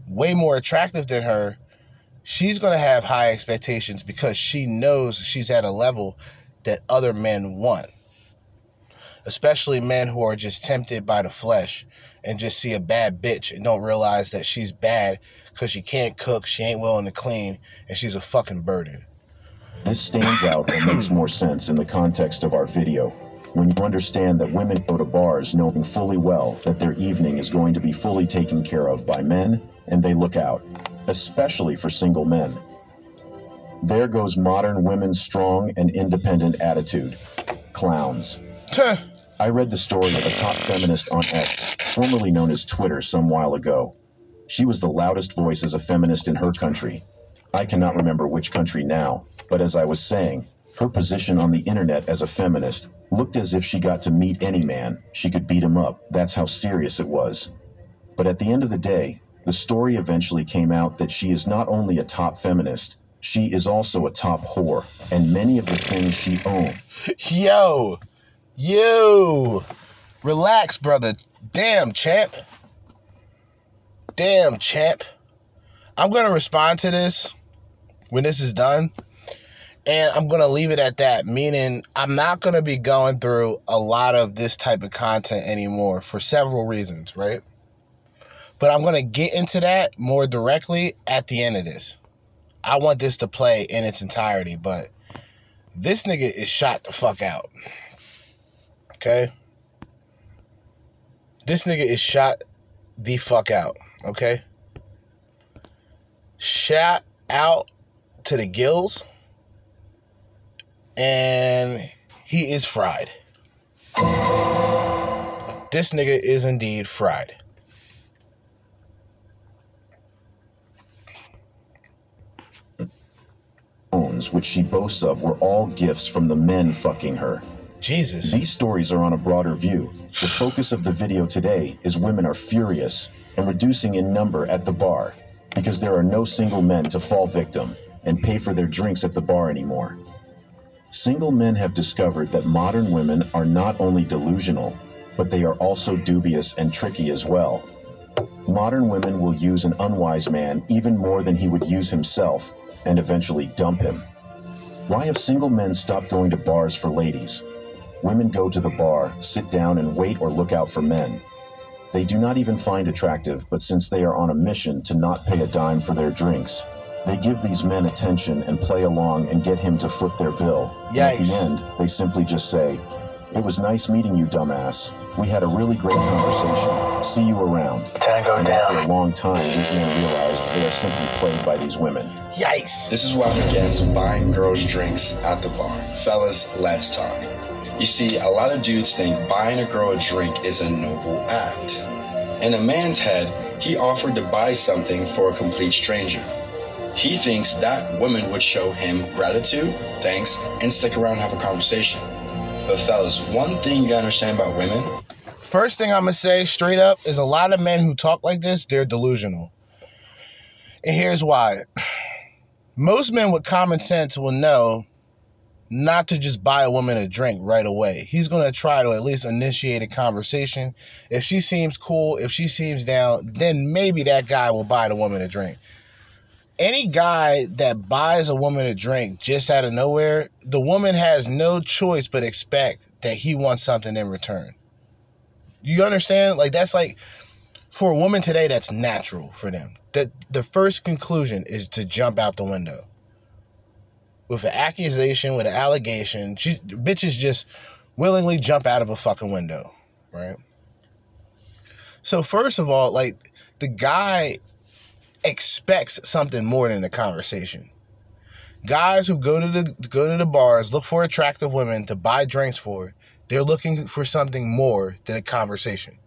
way more attractive than her, she's going to have high expectations because she knows she's at a level that other men want. Especially men who are just tempted by the flesh and just see a bad bitch and don't realize that she's bad because she can't cook, she ain't willing to clean, and she's a fucking burden. This stands out and makes more sense in the context of our video. When you understand that women go to bars knowing fully well that their evening is going to be fully taken care of by men, and they look out, especially for single men. There goes modern women's strong and independent attitude. Clowns. I read the story of a top feminist on X, formerly known as Twitter, some while ago. She was the loudest voice as a feminist in her country. I cannot remember which country now, but as I was saying, her position on the internet as a feminist looked as if she got to meet any man, she could beat him up. That's how serious it was. But at the end of the day, the story eventually came out that she is not only a top feminist, she is also a top whore, and many of the things she owns. Yo, yo, relax, brother. Damn, champ. Damn, champ. I'm going to respond to this when this is done. And I'm going to leave it at that, meaning I'm not going to be going through a lot of this type of content anymore for several reasons, right? But I'm going to get into that more directly at the end of this. I want this to play in its entirety, but This nigga is shot the fuck out. Okay? This nigga is shot the fuck out. Okay? Shot out to the gills. And he is fried. This nigga is indeed fried. Which she boasts of, were all gifts from the men fucking her. Jesus. These stories are on a broader view. The focus of the video today is women are furious and reducing in number at the bar because there are no single men to fall victim and pay for their drinks at the bar anymore. Single men have discovered that modern women are not only delusional, but they are also dubious and tricky as well. Modern women will use an unwise man even more than he would use himself and eventually dump him. Why have single men stopped going to bars for ladies? Women go to the bar, sit down, and wait or look out for men. They do not even find attractive, but since they are on a mission to not pay a dime for their drinks, they give these men attention and play along and get him to foot their bill. And at the end, they simply just say, It was nice meeting you, dumbass. We had a really great conversation. See you around. Tango and down. after a long time, these men realize they are simply played by these women. Yikes. This is why I'm against buying girls drinks at the bar. Fellas, let's talk. You see, a lot of dudes think buying a girl a drink is a noble act. In a man's head, he offered to buy something for a complete stranger. He thinks that woman would show him gratitude, thanks, and stick around and have a conversation. But fellas, one thing you gotta understand about women First thing I'm gonna say straight up is a lot of men who talk like this, they're delusional. And here's why. Most men with common sense will know not to just buy a woman a drink right away. He's gonna try to at least initiate a conversation. If she seems cool, if she seems down, then maybe that guy will buy the woman a drink. Any guy that buys a woman a drink just out of nowhere, the woman has no choice but expect that he wants something in return. You understand? Like that's like for a woman today, that's natural for them. That the first conclusion is to jump out the window. With an accusation, with an allegation, she, bitches just willingly jump out of a fucking window, right? So first of all, like the guy expects something more than a conversation. Guys who go to the go to the bars, look for attractive women to buy drinks for, they're looking for something more than a conversation.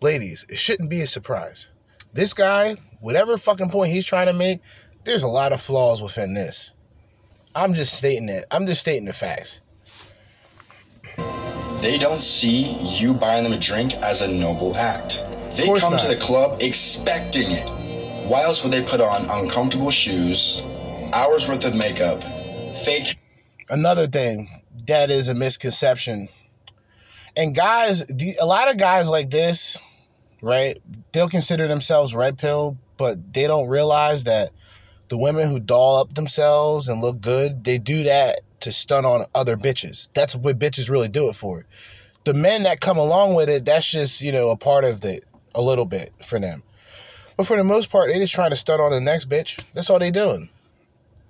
Ladies, it shouldn't be a surprise. This guy, whatever fucking point he's trying to make, there's a lot of flaws within this. I'm just stating it. I'm just stating the facts. They don't see you buying them a drink as a noble act. They come to the club expecting it. Why else would they put on uncomfortable shoes, hours worth of makeup, fake Another thing that is a misconception. And guys, a lot of guys like this, right? They'll consider themselves red pill, but they don't realize that the women who doll up themselves and look good, they do that to stun on other bitches. That's what bitches really do it for. The men that come along with it, that's just, you know, a part of it a little bit for them. But for the most part, they just trying to stun on the next bitch. That's all they doing.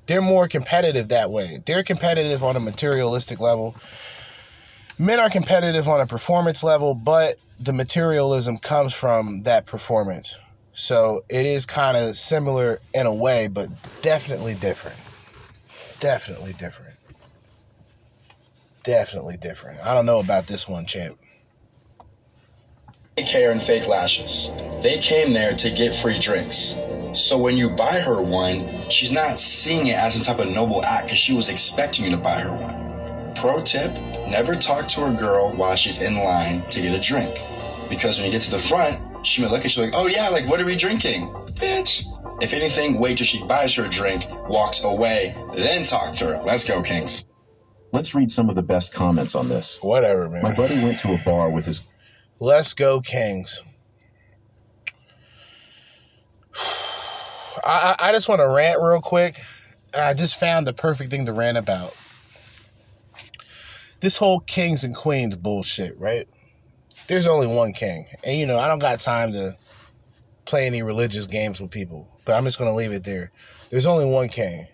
They're more competitive that way. They're competitive on a materialistic level. Men are competitive on a performance level, but the materialism comes from that performance. So it is kind of similar in a way, but definitely different. Definitely different. Definitely different. I don't know about this one, champ. Fake hair and fake lashes. They came there to get free drinks. So when you buy her one, she's not seeing it as some type of noble act because she was expecting you to buy her one. Pro tip, never talk to a girl while she's in line to get a drink. Because when you get to the front, she might look at you like, oh yeah, like what are we drinking? Bitch. If anything, wait till she buys her a drink, walks away, then talk to her. Let's go, Kings. Let's read some of the best comments on this. Whatever, man. My buddy went to a bar with his Let's go, Kings. I, I just want to rant real quick. I just found the perfect thing to rant about. This whole kings and queens bullshit, right? There's only one king. And, you know, I don't got time to play any religious games with people, but I'm just going to leave it there. There's only one king.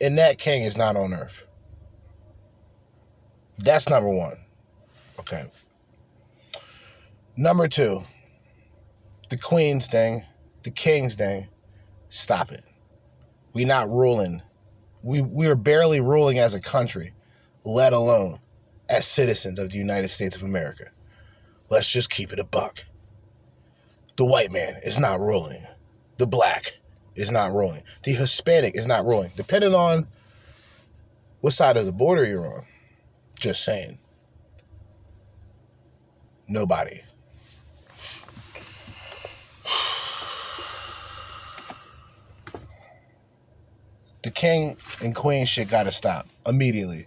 and that King is not on earth. That's number one. Okay. Number two, the Queen's thing, the King's thing, stop it. We not ruling. We we are barely ruling as a country, let alone as citizens of the United States of America. Let's just keep it a buck. The white man is not ruling. The black is not ruling. The Hispanic is not ruling. Depending on what side of the border you're on. Just saying. Nobody. The king and queen shit gotta stop immediately.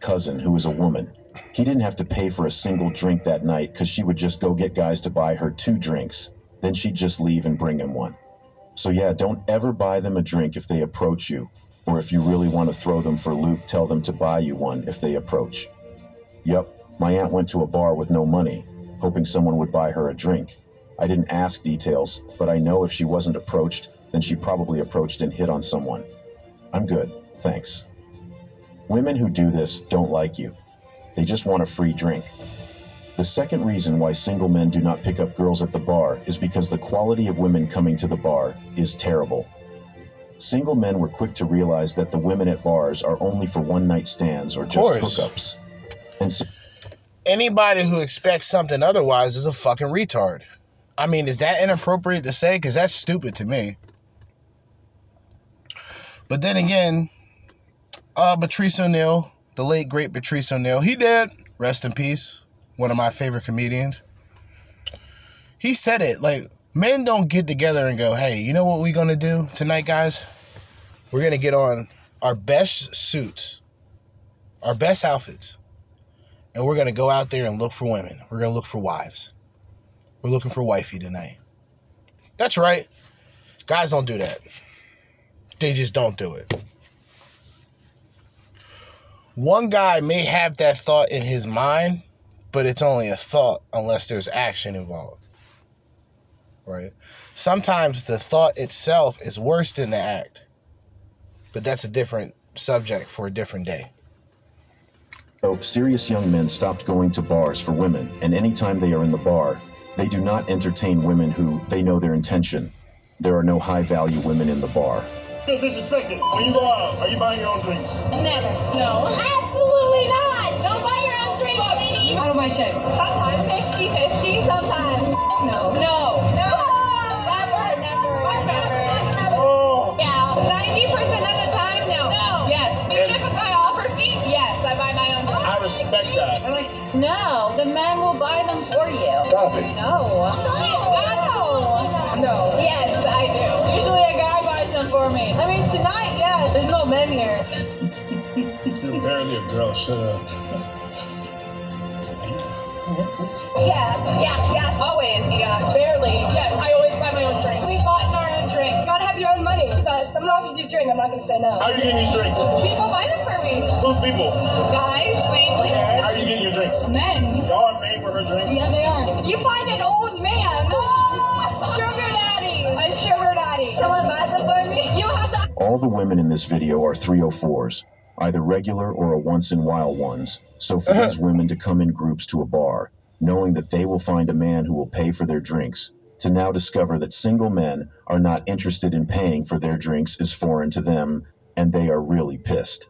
cousin who was a woman. He didn't have to pay for a single drink that night because she would just go get guys to buy her two drinks. Then she'd just leave and bring him one. So, yeah, don't ever buy them a drink if they approach you. Or if you really want to throw them for a loop, tell them to buy you one if they approach. Yep, my aunt went to a bar with no money, hoping someone would buy her a drink. I didn't ask details, but I know if she wasn't approached, then she probably approached and hit on someone. I'm good, thanks. Women who do this don't like you. They just want a free drink. The second reason why single men do not pick up girls at the bar is because the quality of women coming to the bar is terrible. Single men were quick to realize that the women at bars are only for one night stands or just hookups. And so Anybody who expects something otherwise is a fucking retard. I mean, is that inappropriate to say? Because that's stupid to me. But then again, uh, Patrice O'Neal, the late great Patrice O'Neal, he did Rest in peace. One of my favorite comedians. He said it like men don't get together and go, "Hey, you know what we're gonna do tonight, guys? We're gonna get on our best suits, our best outfits, and we're gonna go out there and look for women. We're gonna look for wives. We're looking for wifey tonight." That's right. Guys don't do that. They just don't do it. One guy may have that thought in his mind, but it's only a thought unless there's action involved. Right? Sometimes the thought itself is worse than the act. But that's a different subject for a different day. So, serious young men stopped going to bars for women, and anytime they are in the bar, they do not entertain women who they know their intention. There are no high value women in the bar. Feel disrespected. When you go out, are you buying your own drinks? Never. No. Absolutely not. Don't buy your own drink, lady. Out of my shit. Sometimes 50 50, sometimes. No. No. No. Never, never, never. Oh. Yeah. 90% of the time, no. No. Yes. Even if a guy offers me, yes, I buy my own drink. I respect that. No. The man will buy them for you. Stop it. No. No. No. Yes, for me. I mean, tonight, yes. There's no men here. You're barely a girl. Shut up. Yeah, yeah, yes, always. Yeah, barely. Yes, I always buy my own drink. We bought our own drinks. You gotta have your own money. But if someone offers you a drink, I'm not gonna say no. How are you getting these drinks? People buy them for me. Who's people? Guys, mainly. How are you getting your drinks? Men. Y'all are paying for her drinks? Yeah, they are. You find an old man. Ah, sugar daddy. A sugar daddy. Someone buys them for me. You have to. All the women in this video are 304s, either regular or a once in while ones. So for uh-huh. these women to come in groups to a bar, knowing that they will find a man who will pay for their drinks, to now discover that single men are not interested in paying for their drinks is foreign to them, and they are really pissed.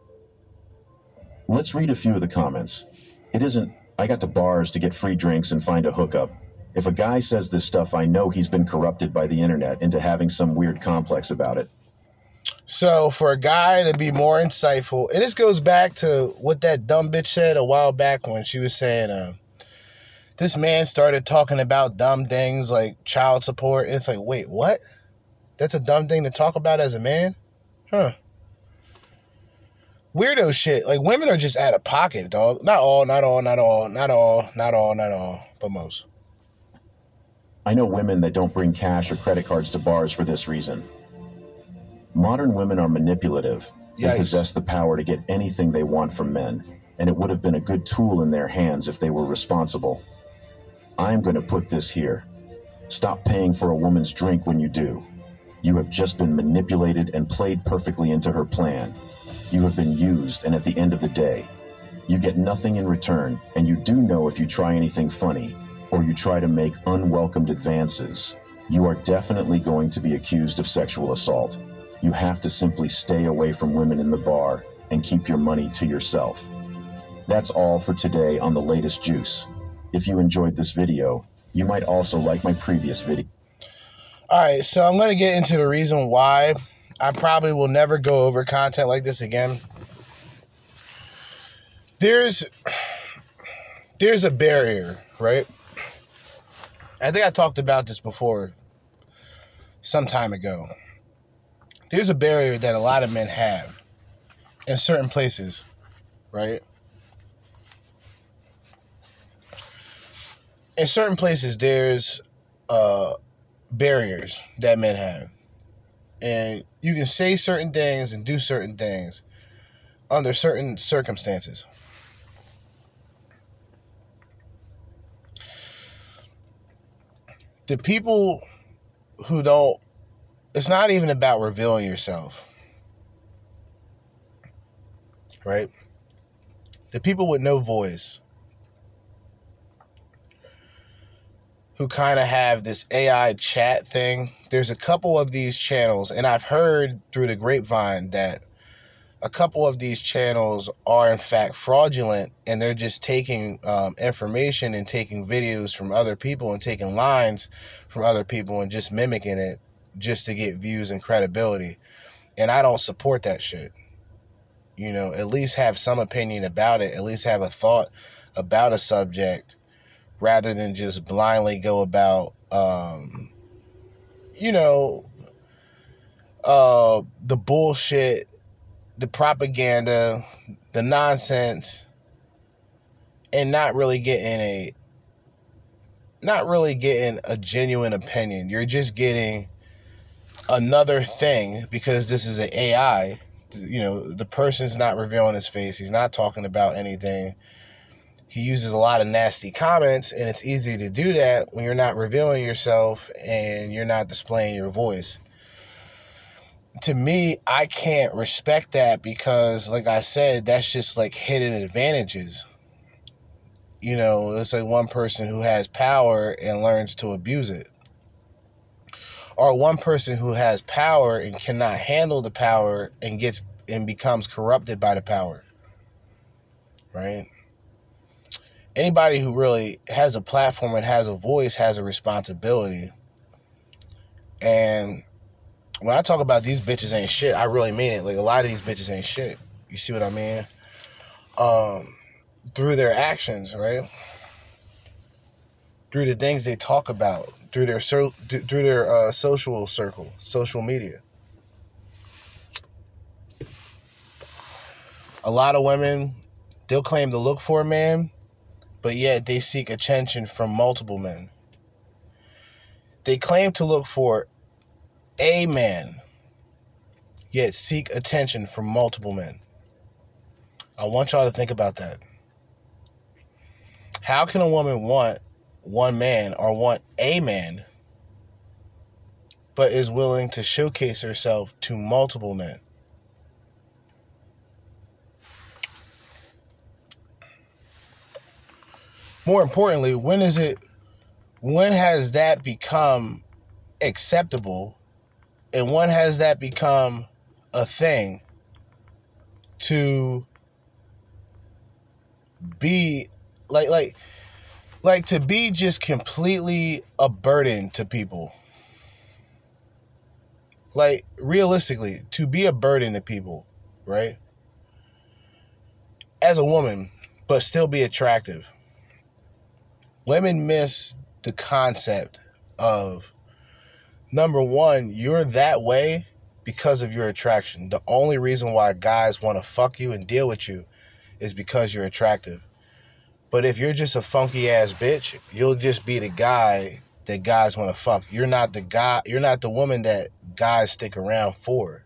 Let's read a few of the comments. It isn't, I got to bars to get free drinks and find a hookup. If a guy says this stuff, I know he's been corrupted by the internet into having some weird complex about it. So for a guy to be more insightful, and this goes back to what that dumb bitch said a while back when she was saying, uh, this man started talking about dumb things like child support. And it's like, wait, what? That's a dumb thing to talk about as a man? Huh. Weirdo shit. Like women are just out of pocket, dog. Not all, not all, not all, not all, not all, not all, but most. I know women that don't bring cash or credit cards to bars for this reason. Modern women are manipulative. They Yikes. possess the power to get anything they want from men, and it would have been a good tool in their hands if they were responsible. I'm going to put this here. Stop paying for a woman's drink when you do. You have just been manipulated and played perfectly into her plan. You have been used, and at the end of the day, you get nothing in return, and you do know if you try anything funny, or you try to make unwelcomed advances, you are definitely going to be accused of sexual assault. You have to simply stay away from women in the bar and keep your money to yourself. That's all for today on the latest juice. If you enjoyed this video, you might also like my previous video. All right, so I'm going to get into the reason why I probably will never go over content like this again. There's there's a barrier, right? I think I talked about this before some time ago. There's a barrier that a lot of men have in certain places, right? In certain places, there's uh, barriers that men have. And you can say certain things and do certain things under certain circumstances. The people who don't, it's not even about revealing yourself, right? The people with no voice who kind of have this AI chat thing. There's a couple of these channels, and I've heard through the grapevine that a couple of these channels are in fact fraudulent and they're just taking um, information and taking videos from other people and taking lines from other people and just mimicking it just to get views and credibility. And I don't support that shit. You know, at least have some opinion about it, at least have a thought about a subject rather than just blindly go about um, you know uh, the bullshit the propaganda the nonsense and not really getting a not really getting a genuine opinion you're just getting another thing because this is an ai you know the person's not revealing his face. He's not talking about anything. He uses a lot of nasty comments and it's easy to do that when you're not revealing yourself and you're not displaying your voice. To me i can't respect that because like i said that's just like hidden advantages. You know it's like one person who has power and learns to abuse it or one person who has power and cannot handle the power and gets and becomes corrupted by the power right anybody who really has a platform and has a voice has a responsibility. And when I talk about these bitches ain't shit, I really mean it. Like a lot of these bitches ain't shit. You see what I mean? Um, through their actions, right? Through the things they talk about, through their so, through their uh, social circle, social media. A lot of women, they'll claim to look for a man, but yet they seek attention from multiple men. They claim to look for a man, yet seek attention from multiple men. I want y'all to think about that. How can a woman want one man or want a man, but is willing to showcase herself to multiple men? more importantly, when is it when has that become acceptable and when has that become a thing to be like like like to be just completely a burden to people like realistically to be a burden to people right as a woman but still be attractive women miss the concept of number one, you're that way because of your attraction. The only reason why guys want to fuck you and deal with you is because you're attractive. But if you're just a funky ass bitch, you'll just be the guy that guys want to fuck. You're not the guy, you're not the woman that guys stick around for.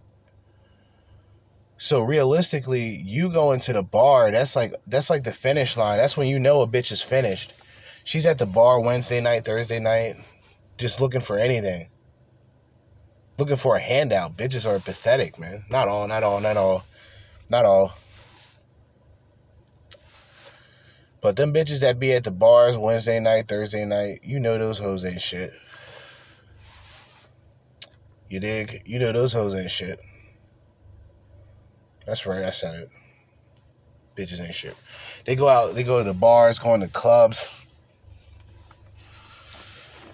So realistically, you go into the bar, that's like that's like the finish line. That's when you know a bitch is finished She's at the bar Wednesday night, Thursday night, just looking for anything. looking for a handout. Bitches are pathetic, man. Not all, not all, not all, not all. But them bitches that be at the bars Wednesday night, Thursday night, you know those hoes ain't shit. You dig? You know those hoes ain't shit. That's right, I said it. Bitches ain't shit. They go out, they go to the bars, going to clubs.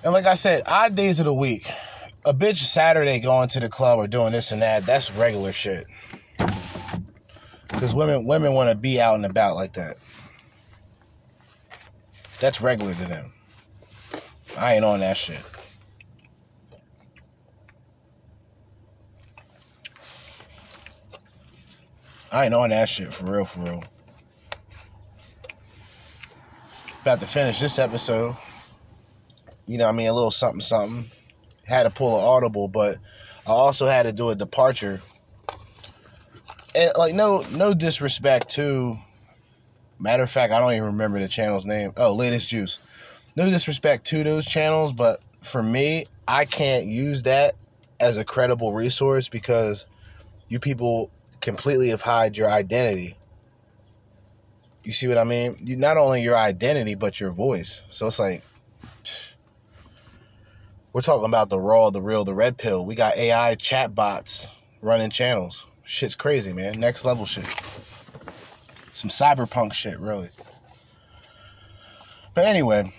And like I said, odd days of the week. A bitch Saturday going to the club or doing this and that, that's regular shit. Because women women want to be out and about like that. That's regular to them. I ain't on that shit. I ain't on that shit for real, for real. About to finish this episode. You know, I mean, a little something, something. Had to pull an audible, but I also had to do a departure. And like, no, no disrespect to. Matter of fact, I don't even remember the channel's name. Oh, latest juice. No disrespect to those channels, but for me, I can't use that as a credible resource because you people completely have hide your identity. You see what I mean? You, not only your identity, but your voice. So it's like, we're talking about the raw, the real, the red pill. We got AI chatbots running channels. Shit's crazy, man. Next level shit. Some cyberpunk shit, really. But anyway,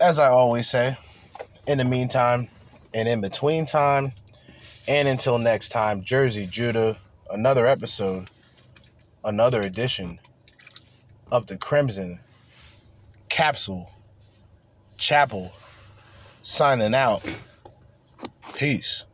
as I always say, in the meantime, and in between time, and until next time, Jerzee Judah another episode, another edition of the Crimson Capsule Chapel signing out. Peace.